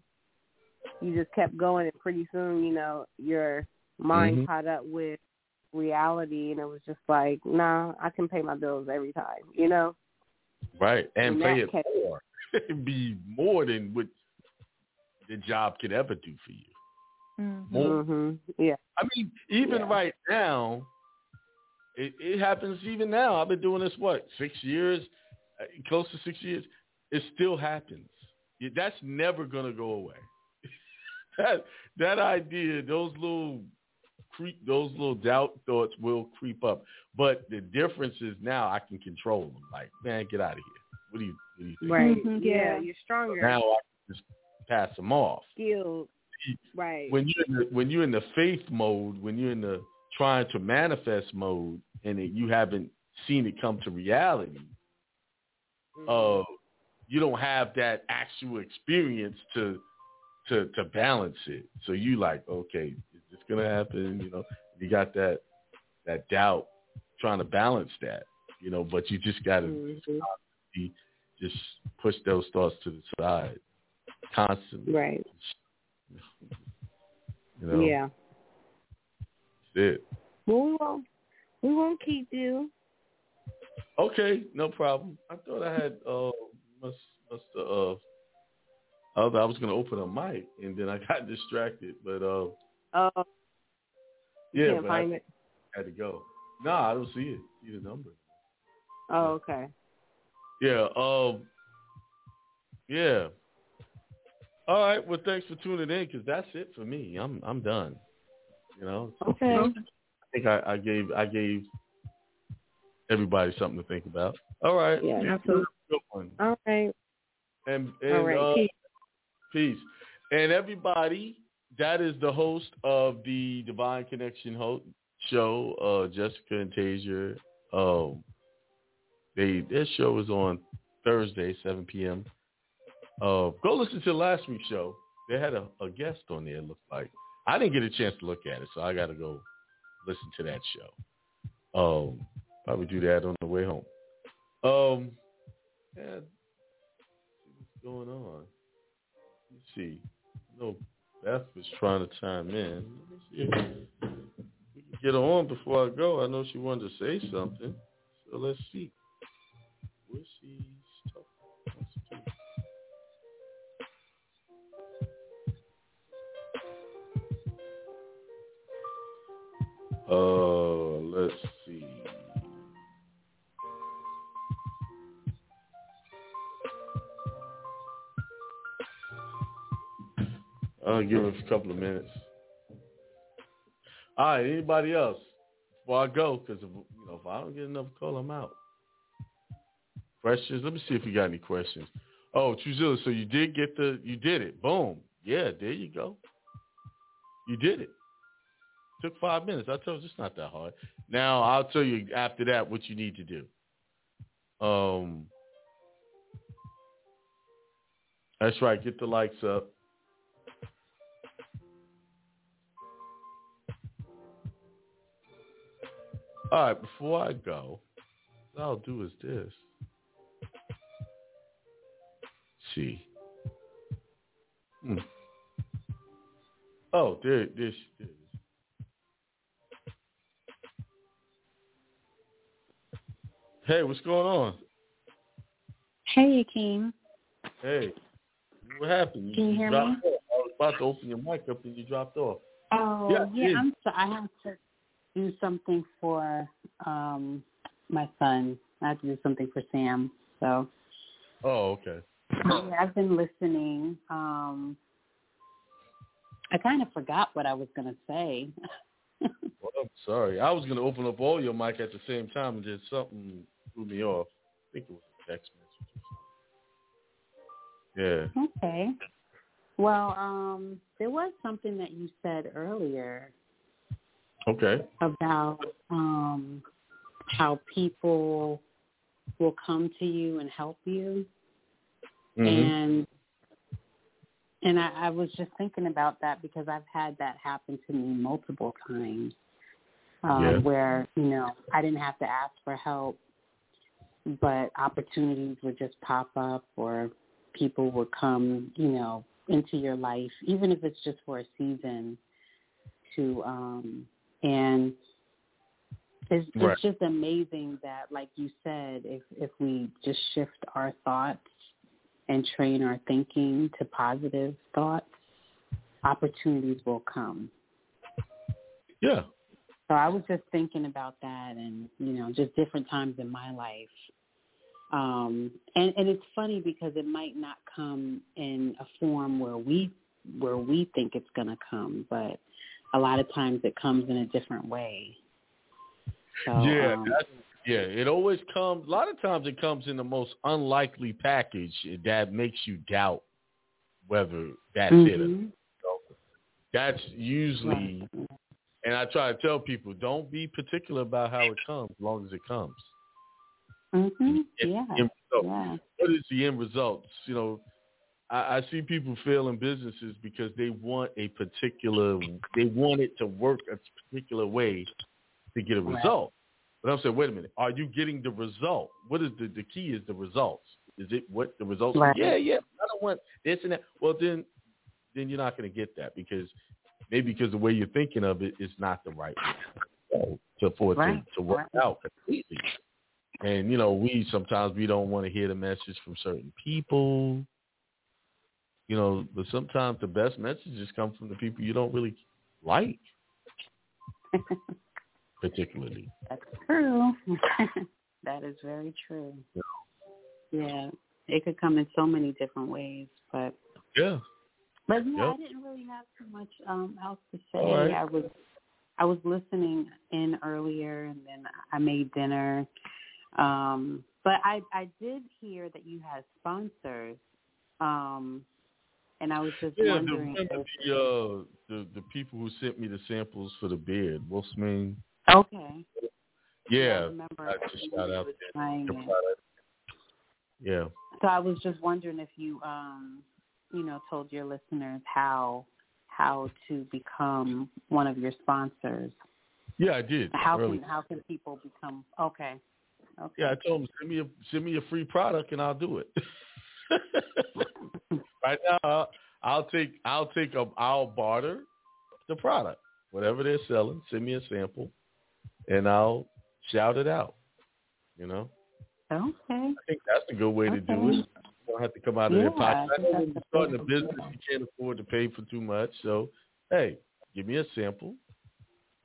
you just kept going and pretty soon, you know, your mind Mhm. caught up with reality and it was just like, nah, I can pay my bills every time, you know? Right. And In pay that it case. more. It'd be more than what the job could ever do for you. More. Mhm. Yeah. I mean, even right now, it, it happens even now. I've been doing this what six years, uh, close to six years. It still happens. That's never gonna go away. That that idea, those little creep, those little doubt thoughts will creep up. But the difference is now I can control them. Like, man, get out of here. What do you What do you think? Right. Mhm, Yeah, yeah. you're stronger. Now I can just pass them off. skilled. Right. when you're when you're in the faith mode, when you're in the trying to manifest mode, and it, you haven't seen it come to reality, uh, you don't have that actual experience to to to balance it. So you like, okay, is this gonna happen? You know, you got that that doubt trying to balance that, you know, but you just gotta constantly just push those thoughts to the side constantly. Right. You know, Yeah. that's it. Well, we won't. We won't keep you. Okay, no problem. I thought I had uh must must uh I was, I was gonna open a mic and then I got distracted, but uh Oh. yeah, but find I it. had to go. No, I don't see it. See the number. Oh, okay. Yeah, um yeah. All right, well thanks for tuning in because that's it for me. I'm I'm done. You know. Okay. I think I, I gave I gave everybody something to think about. All right. Yeah, Good one. All right. And, and All right. uh, Peace. And everybody, that is the host of the Divine Connection ho- show, uh, Jessica and Tasia. Um, they their show is on Thursday, 7 p.m. Uh, go listen to last week's show. They had a, a guest on there. It looked like I didn't get a chance to look at it, so I got to go listen to that show. Um, probably do that on the way home. Um, yeah, what's going on? See. No, Beth was trying to chime in. Let me see if we can get her on before I go. I know she wanted to say something. So let's see. Where's she? Uh, I'll give it a couple of minutes. All right, anybody else? Before I go, because you know, if I don't get enough call, I'm out. Questions? Let me see if you got any questions. Oh, Truzilla, so you did get the, you did it. Boom. Yeah, there you go. You did it. Took five minutes. I told you it's not that hard. Now I'll tell you after that what you need to do. Um, that's right. Get the likes up. All right. Before I go, what I'll do is this. see. Hmm. Oh, there, there, she- is. Hey, what's going on? Hey, Akiem. Hey, what happened? Can you hear me? off. I was about to open your mic up and you dropped off. Oh, Yeah, yeah. I'm sorry. I have to do something for um my son. I have to do something for Sam. So Oh, okay. yeah, I've been listening. Um, I kind of forgot what I was gonna say. Well, I'm sorry. I was going to open up all your mic at the same time and just something threw me off. I think it was a text message. or something. Yeah. Okay. Well, um, there was something that you said earlier Okay. about um, how people will come to you and help you, Mhm. and and I, I was just thinking about that because I've had that happen to me multiple times, um, Yeah. where you know I didn't have to ask for help, but opportunities would just pop up, or people would come, you know, into your life, even if it's just for a season, to um, and it's, Right. it's just amazing that, like you said, if if we just shift our thoughts and train our thinking to positive thoughts, opportunities will come. Yeah. So I was just thinking about that, and you know, just different times in my life. Um, and and it's funny because it might not come in a form where we where we think it's going to come, but a lot of times it comes in a different way. So, yeah, um, that's, yeah. It always comes. A lot of times, it comes in the most unlikely package that makes you doubt whether that's it. Or, mhm. that's usually, and I try to tell people, don't be particular about how it comes, as long as it comes. Mm-hmm. Yeah. Yeah. What is the end results? You know, I, I see people fail in businesses because they want a particular, they want it to work a particular way to get a result. But I'm saying, wait a minute, are you getting the result? What is the the key? Is the results? Is it what the results? Right. Yeah, yeah. I don't want this and that. Well, then, then you're not going to get that because maybe because the way you're thinking of it is not the right way to for it Right. to, to work out completely. And you know, we sometimes we don't want to hear the message from certain people. You know, but sometimes the best messages come from the people you don't really like, particularly. That's true. that is very true. Yeah. It could come in so many different ways, but Yeah. but yeah, Yep. I didn't really have too much um else to say. Right. I was I was listening in earlier and then I made dinner. Um but I I did hear that you had sponsors. Um and I was just Yeah, wondering women, if the, uh, the the people who sent me the samples for the beard, Wolfsman. Okay. I Yeah, remember I just shout out trying Your it. product. Yeah. So I was just wondering if you, um, you know, told your listeners how how to become one of your sponsors. Yeah, I did. How early. can how can people become? Okay. Okay. Yeah, I told them send me a send me a free product and I'll do it. right now, I'll, I'll take I'll take a I'll barter the product, whatever they're selling. Send me a sample, and I'll shout it out. You know, Okay. I think that's a good way to do it. You don't have to come out of their pocket. I know when you're starting a business, you can't afford to pay for too much. So, hey, give me a sample,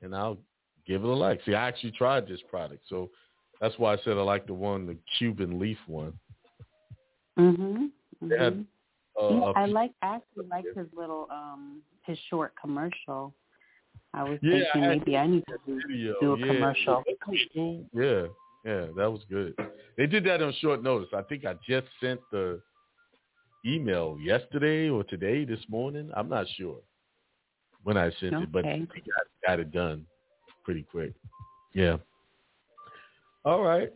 and I'll give it a like. See, I actually tried this product, so that's why I said I like the one, the Cuban leaf one. Mhm. They had, mhm. uh, yeah, I like I actually like his little um his short commercial. I was Yeah, thinking I maybe I need to do, video. do a yeah. commercial. Yeah, yeah, that was good. They did that on short notice. I think I just sent the email yesterday or today, this morning. I'm not sure when I sent it, but Okay. we got, got it done pretty quick. Yeah. All right.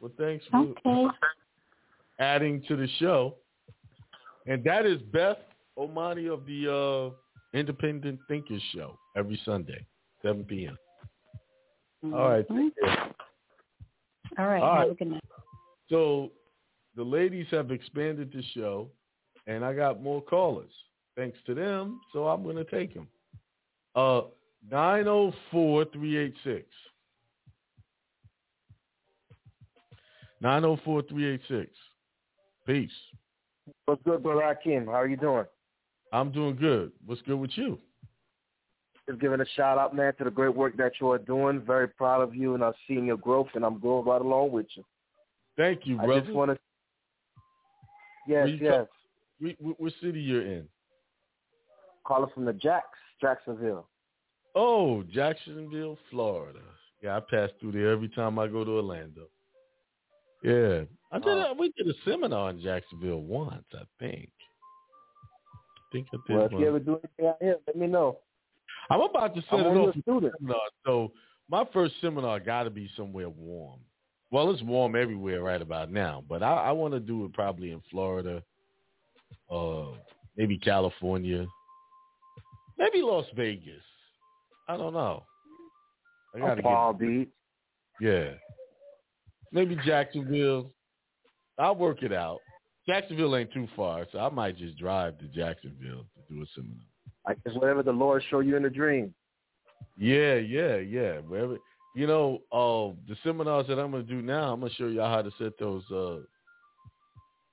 Well, thanks Okay. Adding to the show. And that is Beth Omani of the uh, Independent Thinkers Show every Sunday, 7 p.m. All right. All right. Have a good night. So the ladies have expanded the show, and I got more callers. Thanks to them, so I'm going to take them. Uh, 904-386. 904-386. Peace. What's good, brother Akiem? How are you doing? I'm doing good. What's good with you? Just giving a shout out, man, to the great work that you are doing. Very proud of you, and I've seen your growth, and I'm growing right along with you. Thank you, brother. I just want to. Yes, yes. We, we, what city you're in? Calling from the Jacks, Jacksonville. Oh, Jacksonville, Florida. Yeah, I pass through there every time I go to Orlando. Yeah, I did. Oh. A, we did a seminar in Jacksonville once, I think. I think I did Well, if one. you ever do anything out here, let me know. I'm about to set I'm it off your a students. seminar. So my first seminar got to be somewhere warm. Well, it's warm everywhere right about now, but I, I want to do it probably in Florida, uh, maybe California, maybe Las Vegas. I don't know. I gotta Palm Beach. yeah, maybe Jacksonville. I'll work it out. Jacksonville ain't too far, so I might just drive to Jacksonville to do a seminar. I guess whatever the Lord show you in a dream. Yeah, yeah, yeah. Wherever you know, uh, the seminars that I'm gonna do now, I'm gonna show y'all how to set those uh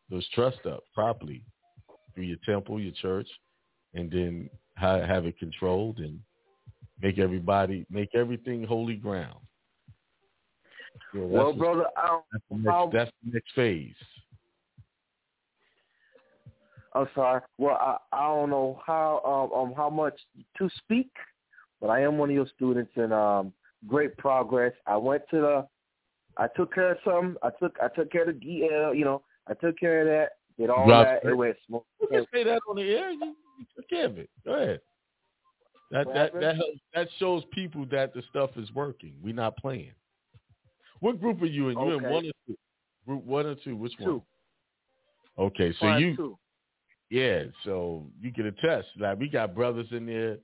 those trusts up properly through your temple, your church, and then how have it controlled and make everybody make everything holy ground. That's Well, brother, I don't, that's the, next, that's the next phase. I'm sorry. Well, I, I don't know how um, um how much to speak, but I am one of your students and um great progress. I went to the, I took care of some. I took I took care of the DL. You know, I took care of that. Did all Drop that. it. It went smooth. You can say that on the air. You, you took care of it. Go ahead. That that that helps, that shows people that the stuff is working. We're not playing. What group are you in? You in one or two? Group one or two? Which one? Two. Okay, so Fine, you too. yeah, so you can attest. Like we got brothers in there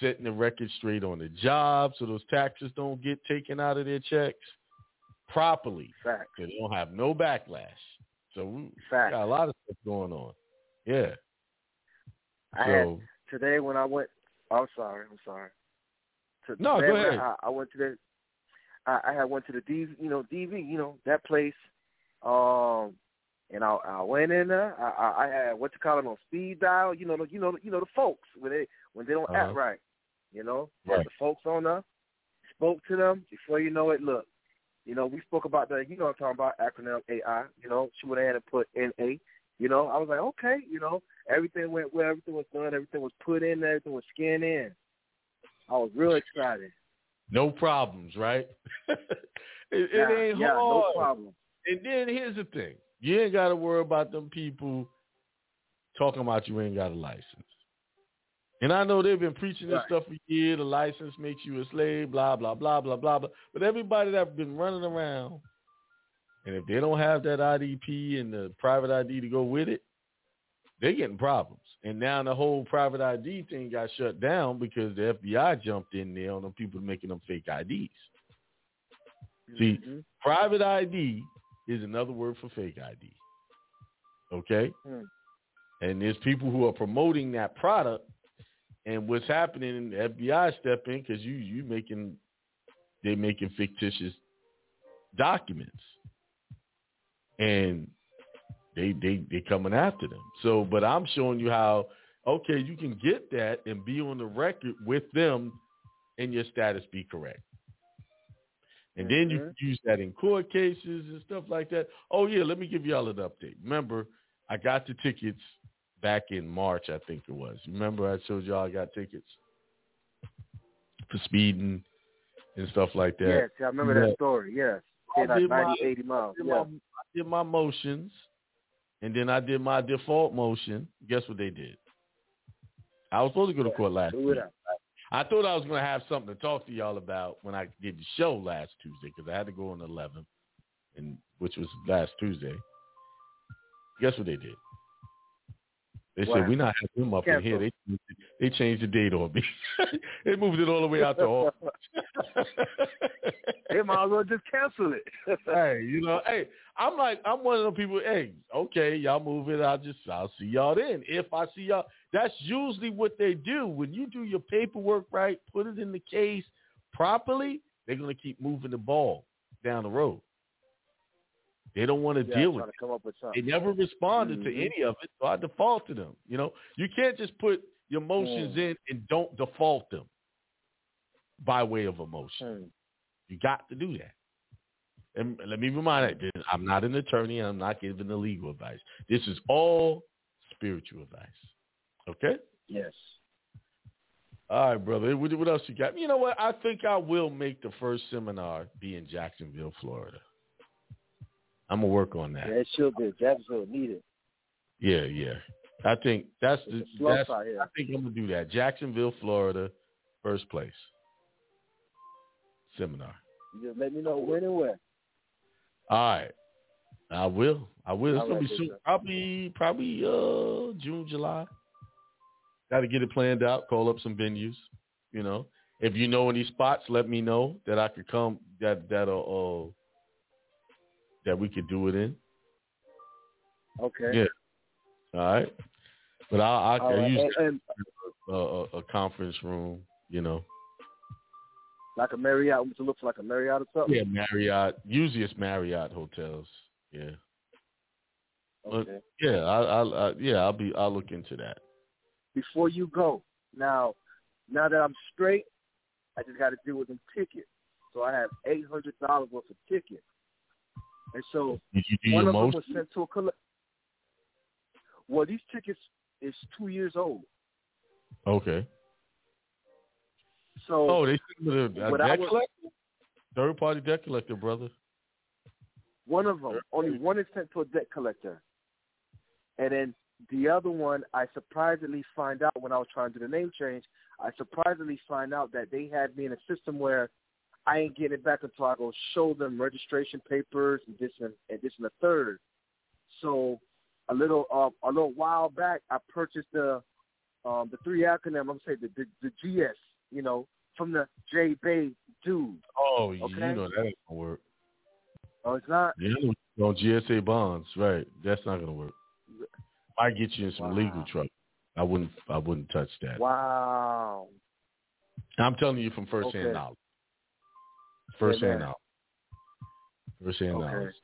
setting the record straight on the job, so those taxes don't get taken out of their checks properly. Fact. So they don't have no backlash. So we Fact. got a lot of stuff going on. Yeah. I had today when I went. I'm sorry. I'm sorry. To, No, go ahead. I, I went to the. I, I had went to the DV, you know, DV, you know, that place. Um, and I, I went in there. I, I, I had what you call it on speed dial. You know, you know, you know the folks when they when they don't Uh-huh. act right. You know, Right. the folks on there. Spoke to them before you know it. Look, you know, we spoke about the, you know, I'm talking about acronym AI. You know, she went ahead and put NA. You know, I was like, okay, you know, everything went well, everything was done, everything was put in, everything was scanned in. I was real excited. No problems, right? it, it Yeah, ain't yeah, hard. no problem. And then here's the thing: you ain't got to worry about them people talking about you ain't got a license. And I know they've been preaching this Right. stuff for years. The license makes you a slave, blah blah blah blah blah blah. But everybody that's been running around, and if they don't have that IDP and the private ID to go with it, they're getting problems. And now the whole private ID thing got shut down because the FBI jumped in there on the people making them fake IDs. See, Mm-hmm. private ID is another word for fake ID. Okay? Hmm. And there's people who are promoting that product, and what's happening? The FBI step in because you you making they're making fictitious documents, and they they they coming after them. So, but I'm showing you how okay you can get that and be on the record with them, and your status be correct. And then you mm-hmm. can use that in court cases and stuff like that. Oh yeah, let me give y'all an update. Remember, I got the tickets back in March, I think it was. Remember I showed y'all I got tickets for speeding and stuff like that. Yes, I remember Yeah. that story. Yes, I did like did my- 90, 80 miles. I did, Yeah. my, I did my motions, and then I did my default motion. Guess what they did? I was supposed to go to court last week. I thought I was going to have something to talk to y'all about when I did the show last Tuesday because I had to go on the 11th, and which was last Tuesday. Guess what they did? They What said we're not having him up in here. They they changed the date on me. they moved it all the way out to August. they might as well just cancel it. hey, you know, hey, I'm like, I'm one of those people. Hey, okay, y'all move it. I'll just, I'll see y'all then. If I see y'all, that's usually what they do. When you do your paperwork right, put it in the case properly, they're gonna keep moving the ball down the road. They don't want to Yeah, deal with to come up with it. They never responded Mhm. to any of it, so I default to them. You know, you can't just put your motions Mm. in and don't default them by way of emotion. Mm. You got to do that. and let me remind you, I'm not an attorney. I'm not giving the legal advice. This is all spiritual advice. Okay? Yes. All right, brother. What, what else you got? You know what? I think I will make the first seminar be in Jacksonville, Florida. I'm gonna work on that. Yeah, it should be. Jacksonville need it. Yeah, yeah. I think that's the. That's, side. I think I'm gonna do that. Jacksonville, Florida, first place seminar. You just let me know when and where. All right. I will. I will. It's All gonna right, be soon. Probably, probably uh June, July. Got to get it planned out. Call up some venues. You know, if you know any spots, let me know that I could come. That that uh, uh that we could do it in. Okay. Yeah. All right. But I I, I right, use and- and- a, a, conference room. You know. Like a Marriott, which looks like a Marriott or something. Yeah, Marriott. Usually it's Marriott hotels. Yeah. But, Okay. yeah, I, I, I, yeah, I'll be, I'll look into that. Before you go, now, now that I'm straight, I just got to deal with them tickets. So I have eight hundred dollars worth of tickets, and so Did you do one your of them was sent to a collect. Well, these tickets is two years old. Okay. So Oh, they sent me a, a what I debt was- collector, third party debt collector, brother. One of them, only one is sent to a debt collector, and then the other one, I surprisingly find out when I was trying to do the name change. I surprisingly find out that they had me in a system where I ain't getting it back until I go show them registration papers and this and, and this and the third. So a little uh, a little while back, I purchased the um, the three acronym. I'm gonna say the, the the GS, you know, from the J Bay dude. Oh, you know that ain't gonna work. Oh, it's not. Yeah, know on GSA bonds, right? That's not gonna work. Might get you in some legal trouble. I wouldn't, I wouldn't touch that. Wow. I'm telling you from first hand Okay. knowledge. First hand knowledge. First hand Okay. knowledge.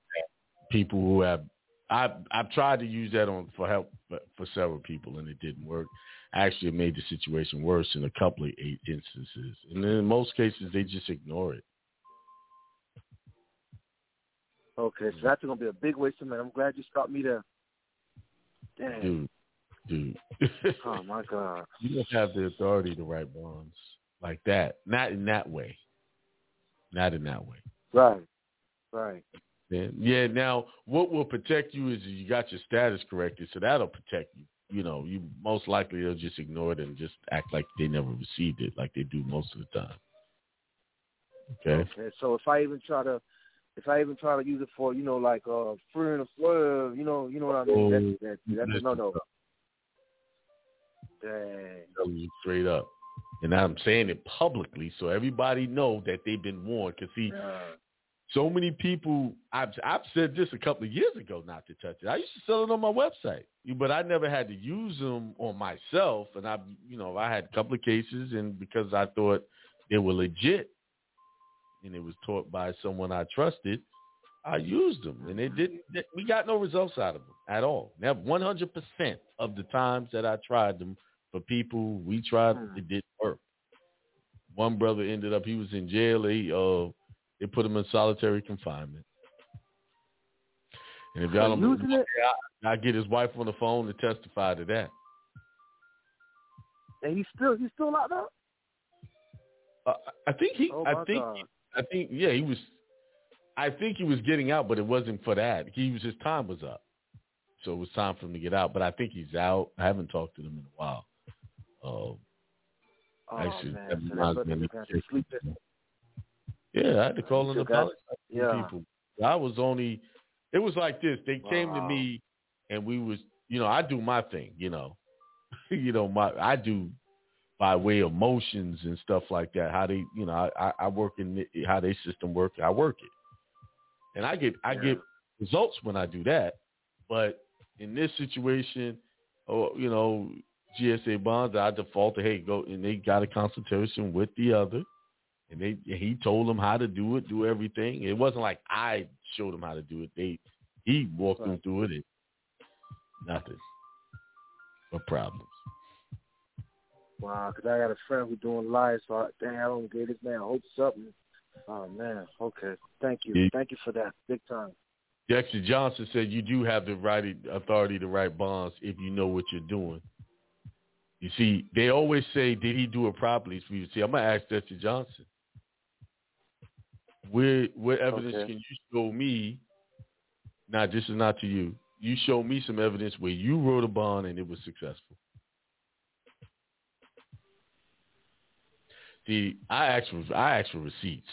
People who have, I've I've tried to use that on for help for, several people and it didn't work. Actually, it made the situation worse in a couple of eight instances, and in most cases they just ignore it. Okay, so that's gonna be a big waste of money. I'm glad you stopped me there. Damn. Dude, dude. Oh my God. you don't have the authority to write bonds like that. Not in that way. Not in that way. Right. Right. Yeah. yeah. Now, what will protect you is you got your status corrected, so that'll protect you. You know, you most likely they'll just ignore it and just act like they never received it, like they do most of the time. Okay. Okay. So if I even try to, if I even try to use it for, you know, like uh, free and a swerve, you know, you know what I mean? Oh, that's that's, that's a no no. Dang. Straight up, and I'm saying it publicly so everybody know that they've been warned. Cause see, so many people I've I've said this a couple of years ago not to touch it. I used to sell it on my website, but I never had to use them on myself. And I, you know, I had a couple of cases, and because I thought they were legit, and it was taught by someone I trusted, I used them, and it didn't. Mm-hmm. We got no results out of them at all. Now, one hundred percent of the times that I tried them for people we tried, hmm. it didn't. One brother ended up; he was in jail. He uh they put him in solitary confinement. And if y'all don't I, I get his wife on the phone to testify to that. And he's still he's still locked up. Uh, I think he. Oh, I think. God. I think. Yeah, he was. I think he was getting out, but it wasn't for that. He was his time was up, so it was time for him to get out. But I think he's out. I haven't talked to him in a while. Uh, Oh Actually, man, that reminds me what of they're the gonna sleep. Yeah, I had to call and apologize yeah. people. I was only. It was like this. They came to me, and we was. You know, I do my thing. You know, you know my. I do by way of motions and stuff like that. How they, you know, I, I- work in the, how they system work. I work it, and I get I get results when I do that. But in this situation, oh, you know, GSA bonds, I defaulted. Hey, go and they got a consultation with the other, and they and he told them how to do it, do everything. It wasn't like I showed them how to do it. They he walked them through it. And nothing but problems. Wow, because I got a friend who's doing live, so I, dang, I don't get this man hope something. Oh man, okay. Thank you, Yeah. thank you for that. Big time. Dexter Johnson said you do have the right authority to write bonds if you know what you're doing. You see, they always say, did he do it properly? So you see, I'm gonna ask Dexter Johnson. Where what evidence Okay. can you show me? Now, this is not to you. You show me some evidence where you wrote a bond and it was successful. See, I asked for I asked for receipts.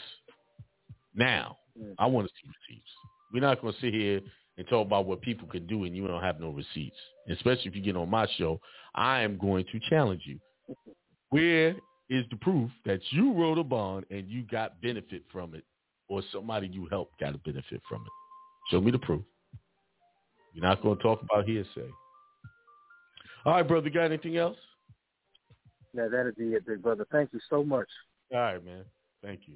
Now, hmm. I want to see receipts. We're not going to sit here and talk about what people can do and you don't have no receipts. Especially if you get on my show, I am going to challenge you. Where is the proof that you wrote a bond and you got benefit from it or somebody you helped got a benefit from it? Show me the proof. You're not going to talk about hearsay. All right, brother. Got anything else? Yeah, that'd be it, big brother. Thank you so much. All right, man. Thank you.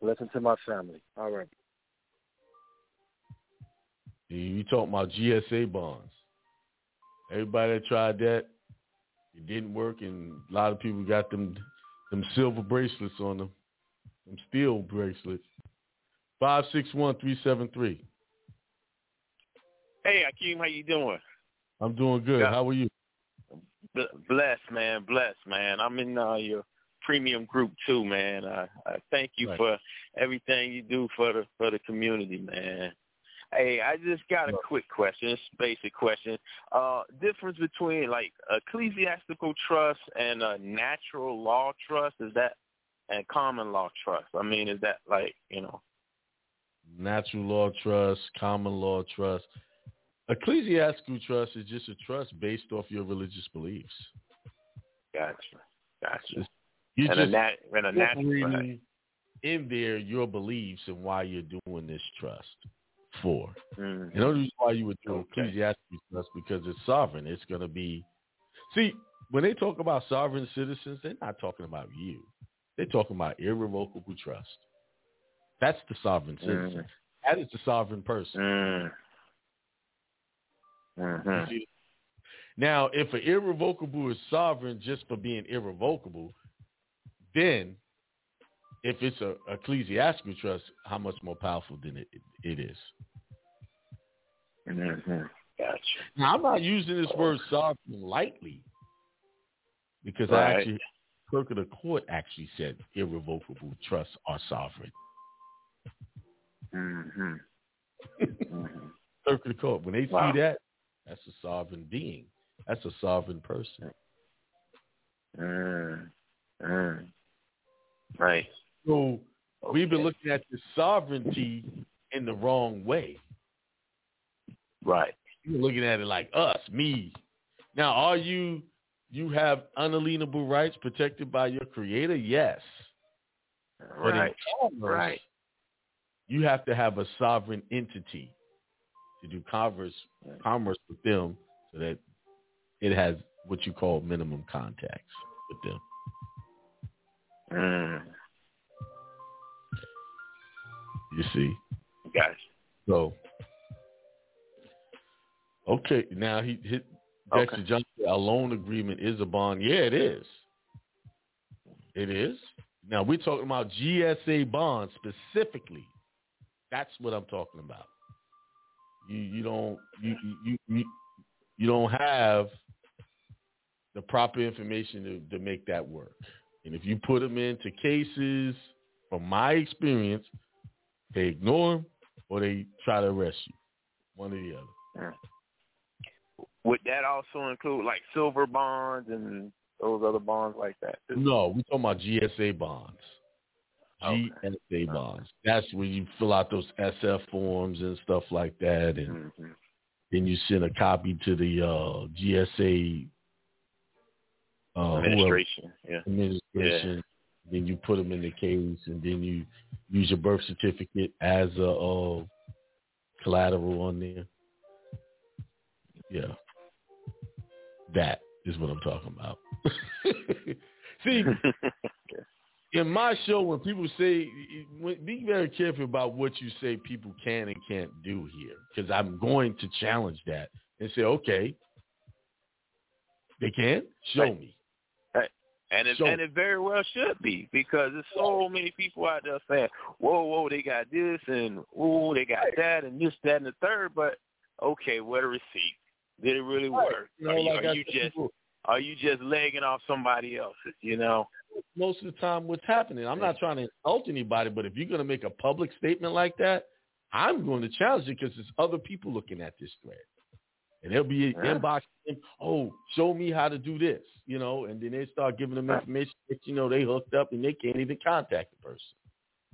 Listen to my family. All right. You- talking about GSA bonds. Everybody that tried that, it didn't work, and a lot of people got them them silver bracelets on them, them steel bracelets. Five six one three seven three. Hey, Akiem, how you doing? I'm doing good. How are you? Blessed, man. Blessed, man. I'm in uh, your premium group too, man. I, I thank you Right. for everything you do for the for the community, man. Hey, I just got a quick question. It's a basic question. Uh, difference between like ecclesiastical trust and a natural law trust is that, and common law trust. I mean, is that like you know? Natural law trust, common law trust. Ecclesiastical trust is just a trust based off your religious beliefs. Gotcha, gotcha. You and a just nat and a natural. In there your beliefs and why you're doing this trust for. Mm. And the only reason why you would do Okay. ecclesiastical trust because it's sovereign. It's going to be. See, when they talk about sovereign citizens, they're not talking about you. They're talking about irrevocable trust. That's the sovereign citizen. That is the sovereign person. Mm. Mm-hmm. Now, if an irrevocable is sovereign just for being irrevocable, then if it's a ecclesiastical trust, how much more powerful than it, it is? Mm-hmm. Gotcha. Now, I'm not using this word sovereign lightly because I actually, clerk of the court actually said irrevocable trusts are sovereign. Mm-hmm. Clerk of the court, when they Wow. see that, that's a sovereign being. That's a sovereign person. Mm. Mm. Right. So we've been looking at the sovereignty in the wrong way. Right. You're looking at it like us, me. Now, are you you have unalienable rights protected by your creator? Yes. But Right. commerce, Right. you have to have a sovereign entity to do commerce commerce with them so that it has what you call minimum contacts with them. Mm. You see? Gotcha. So okay, now he hit Dexter Okay. Johnson. A loan agreement is a bond. Yeah, it is. It is. Now we're talking about GSA bonds specifically. That's what I'm talking about. You you don't you you you, you don't have the proper information to, to make that work. And if you put them into cases, from my experience, they ignore them or they try to arrest you. One or the other. Would that also include like silver bonds and those other bonds like that? too? No, we're talking about GSA bonds. GSA bonds. That's when you fill out those SF forms and stuff like that, and Mm-hmm. then you send a copy to the uh, GSA uh, whoever- Administration. Yeah. administration. Then you put them in the case, and then you use your birth certificate as a uh, collateral on there. Yeah, that is what I'm talking about. See, in my show, when people say, when- be very careful about what you say people can and can't do here, because I'm going to challenge that and say, okay, they can show me. And it, So- and it very well should be because there's so many people out there saying, "Whoa, whoa, they got this and whoa, they got that and this, that, and the third. But okay, what a receipt? Did it really Right. work? You know, are you, like are you just are you just legging off somebody else's? You know? most of the time what's happening. I'm not trying to insult anybody, but if you're going to make a public statement like that, I'm going to challenge it because there's other people looking at this thread. And they'll be Yeah. inboxing, oh, show me how to do this, you know, and then they start giving them information that, you know, they hooked up and they can't even contact the person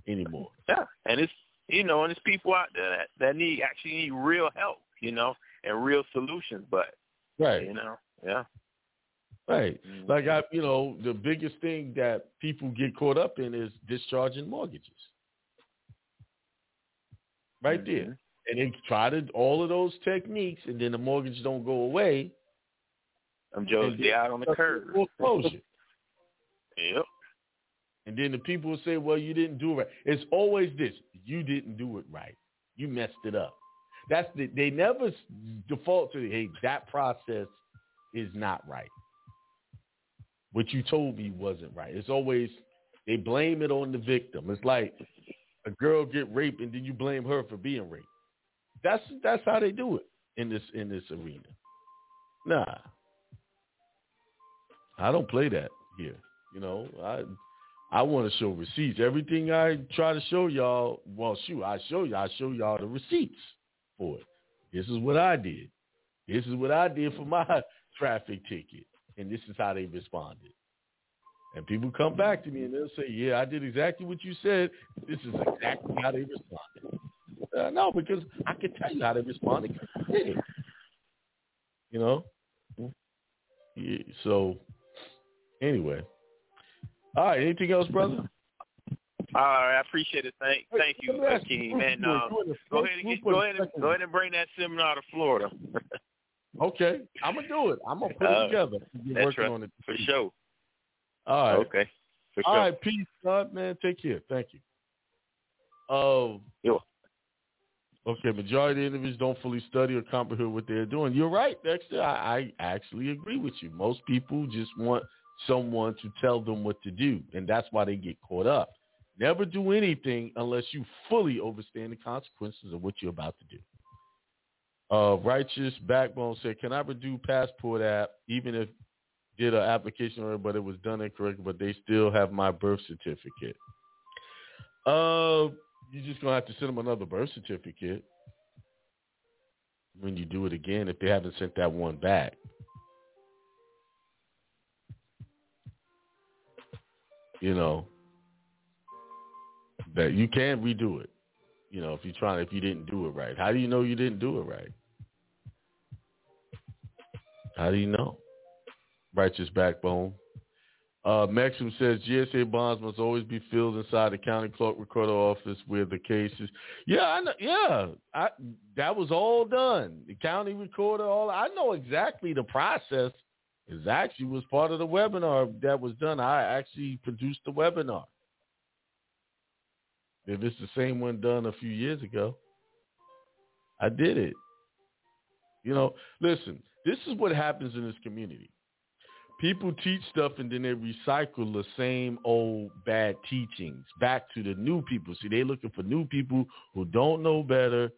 anymore. Yeah, and it's you know, and it's people out there that that need actually need real help, you know, and real solutions. But Right. you know, yeah. Right. Mm-hmm. Like I, you know, the biggest thing that people get caught up in is discharging mortgages. Right Mm-hmm. there. And they try to all of those techniques and then the mortgage don't go away. I'm Joe's And out on the. Foreclosure. Yep. And then the people will say, Well, you didn't do it right. It's always this. You didn't do it right. You messed it up. That's the they never default to hey, that process is not right. What you told me wasn't right. It's always they blame it on the victim. It's like a girl get raped and then you blame her for being raped. That's that's how they do it in this in this arena. Nah. I don't play that here. You know, I I want to show receipts. Everything I try to show y'all, well, shoot, I show y'all, I show y'all the receipts for it. This is what I did. This is what I did for my traffic ticket, and this is how they responded. And people come back to me and they'll say, "Yeah, I did exactly what you said. This is exactly how they responded." Uh, no, because I can tell you how they responded. 'cause I did it. You know. Yeah, so, anyway. All right. Anything else, brother? All right, I appreciate it. Thank, thank you, let me ask King. you, uh, were in the go ahead and get, go ahead and go ahead and bring that seminar to Florida. Okay, I'm gonna do it. I'm gonna put Uh, it together. We're That's working right, on it for sure. All right. Okay, for All sure. right. Peace, God, man. Take care. Thank you. Oh. Okay. Majority of individuals don't fully study or comprehend what they're doing. You're right, Dexter. I, I actually agree with you. Most people just want someone to tell them what to do, and that's why they get caught up. Never do anything unless you fully understand the consequences of what you're about to do. Uh, Righteous Backbone said, "Can I redo passport app even if did an application but it was done incorrectly, but they still have my birth certificate?" Uh, you're just gonna have to send them another birth certificate when you do it again if they haven't sent that one back. You know that you can redo it. You know, if you're trying if you didn't do it right. How do you know you didn't do it right? How do you know? Righteous backbone. Uh, Maxim says GSA bonds must always be filled inside the county clerk recorder office where the case is. Yeah, I know, yeah, I, that was all done. The county recorder, all I know exactly the process. Is actually was part of the webinar that was done. I actually produced the webinar. If it's the same one done a few years ago, I did it. You know, listen, this is what happens in this community. People teach stuff and then they recycle the same old bad teachings back to the new people. See, they're looking for new people who don't know better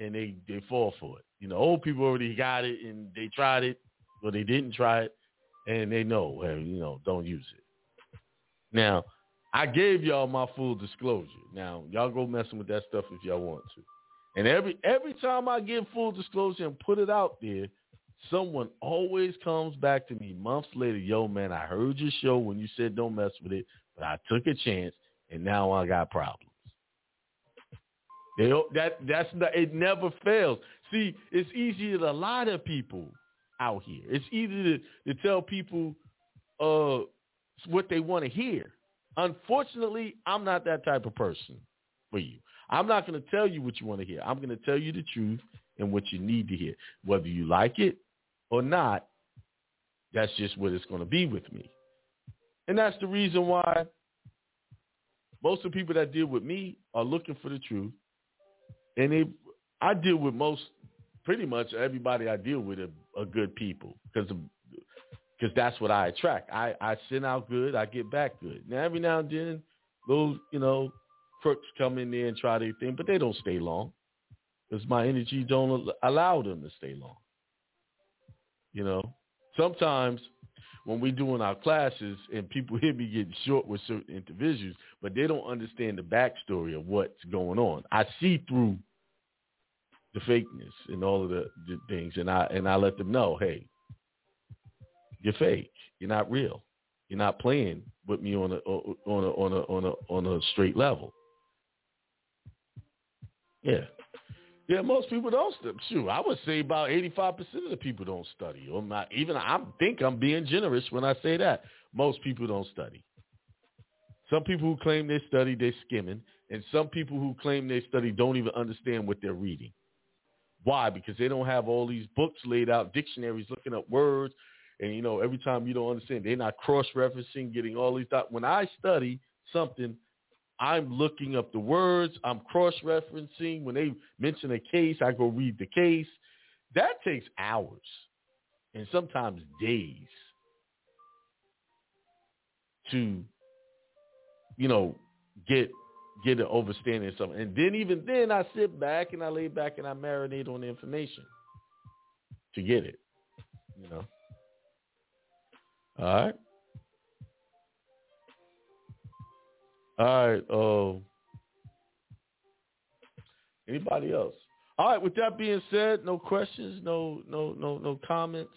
and they, they fall for it. You know, old people already got it and they tried it or they didn't try it and they know, well, you know, don't use it. Now, I gave y'all my full disclosure. Now, y'all go messing with that stuff if y'all want to. And every every time I give full disclosure and put it out there, someone always comes back to me months later, yo man, I heard your show when you said don't mess with it, but I took a chance and now I got problems. They, that that's not, it never fails. See, it's easier to lie to people out here. It's easy to, to tell people uh what they want to hear. Unfortunately, I'm not that type of person for you. I'm not going to tell you what you want to hear. I'm going to tell you the truth and what you need to hear. Whether you like it or not, that's just what it's going to be with me. And that's the reason why most of the people that deal with me are looking for the truth. And they, I deal with most, pretty much everybody I deal with are, are good people because because that's what I attract. I, I send out good, I get back good. Now every now and then, those you know crooks come in there and try their thing, but they don't stay long because my energy don't allow them to stay long. You know, sometimes when we doing our classes and people hear me getting short with certain individuals, but they don't understand the backstory of what's going on. I see through the fakeness and all of the, the things, and I and I let them know, hey, you're fake. You're not real. You're not playing with me on a on a on a on a on a straight level. Yeah. Yeah, most people don't study. Shoot, I would say about 85% of the people don't study. Or not, even I think I'm being generous when I say that. Most people don't study. Some people who claim they study, they're skimming. And some people who claim they study don't even understand what they're reading. Why? Because they don't have all these books laid out, dictionaries looking up words. And, you know, every time you don't understand, they're not cross-referencing, getting all these dots. When I study something, I'm looking up the words. I'm cross-referencing. When they mention a case, I go read the case. That takes hours and sometimes days to, you know, get get an understanding of something. And then even then, I sit back and I lay back and I marinate on the information to get it. You know. All right. All right. Uh, anybody else? All right. With that being said, no questions, no, no, no, no comments.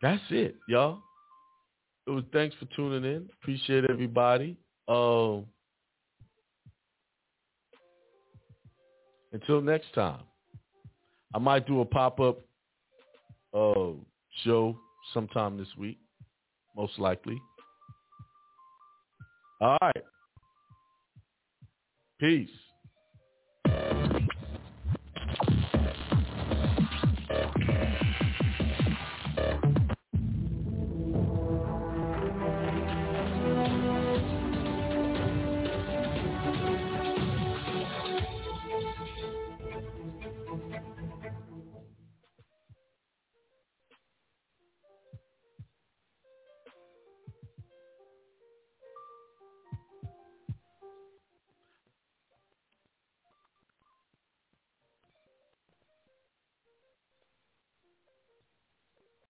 That's it, y'all. It was thanks for tuning in. Appreciate everybody. Uh, until next time, I might do a pop up uh, show sometime this week, most likely. All right. Peace.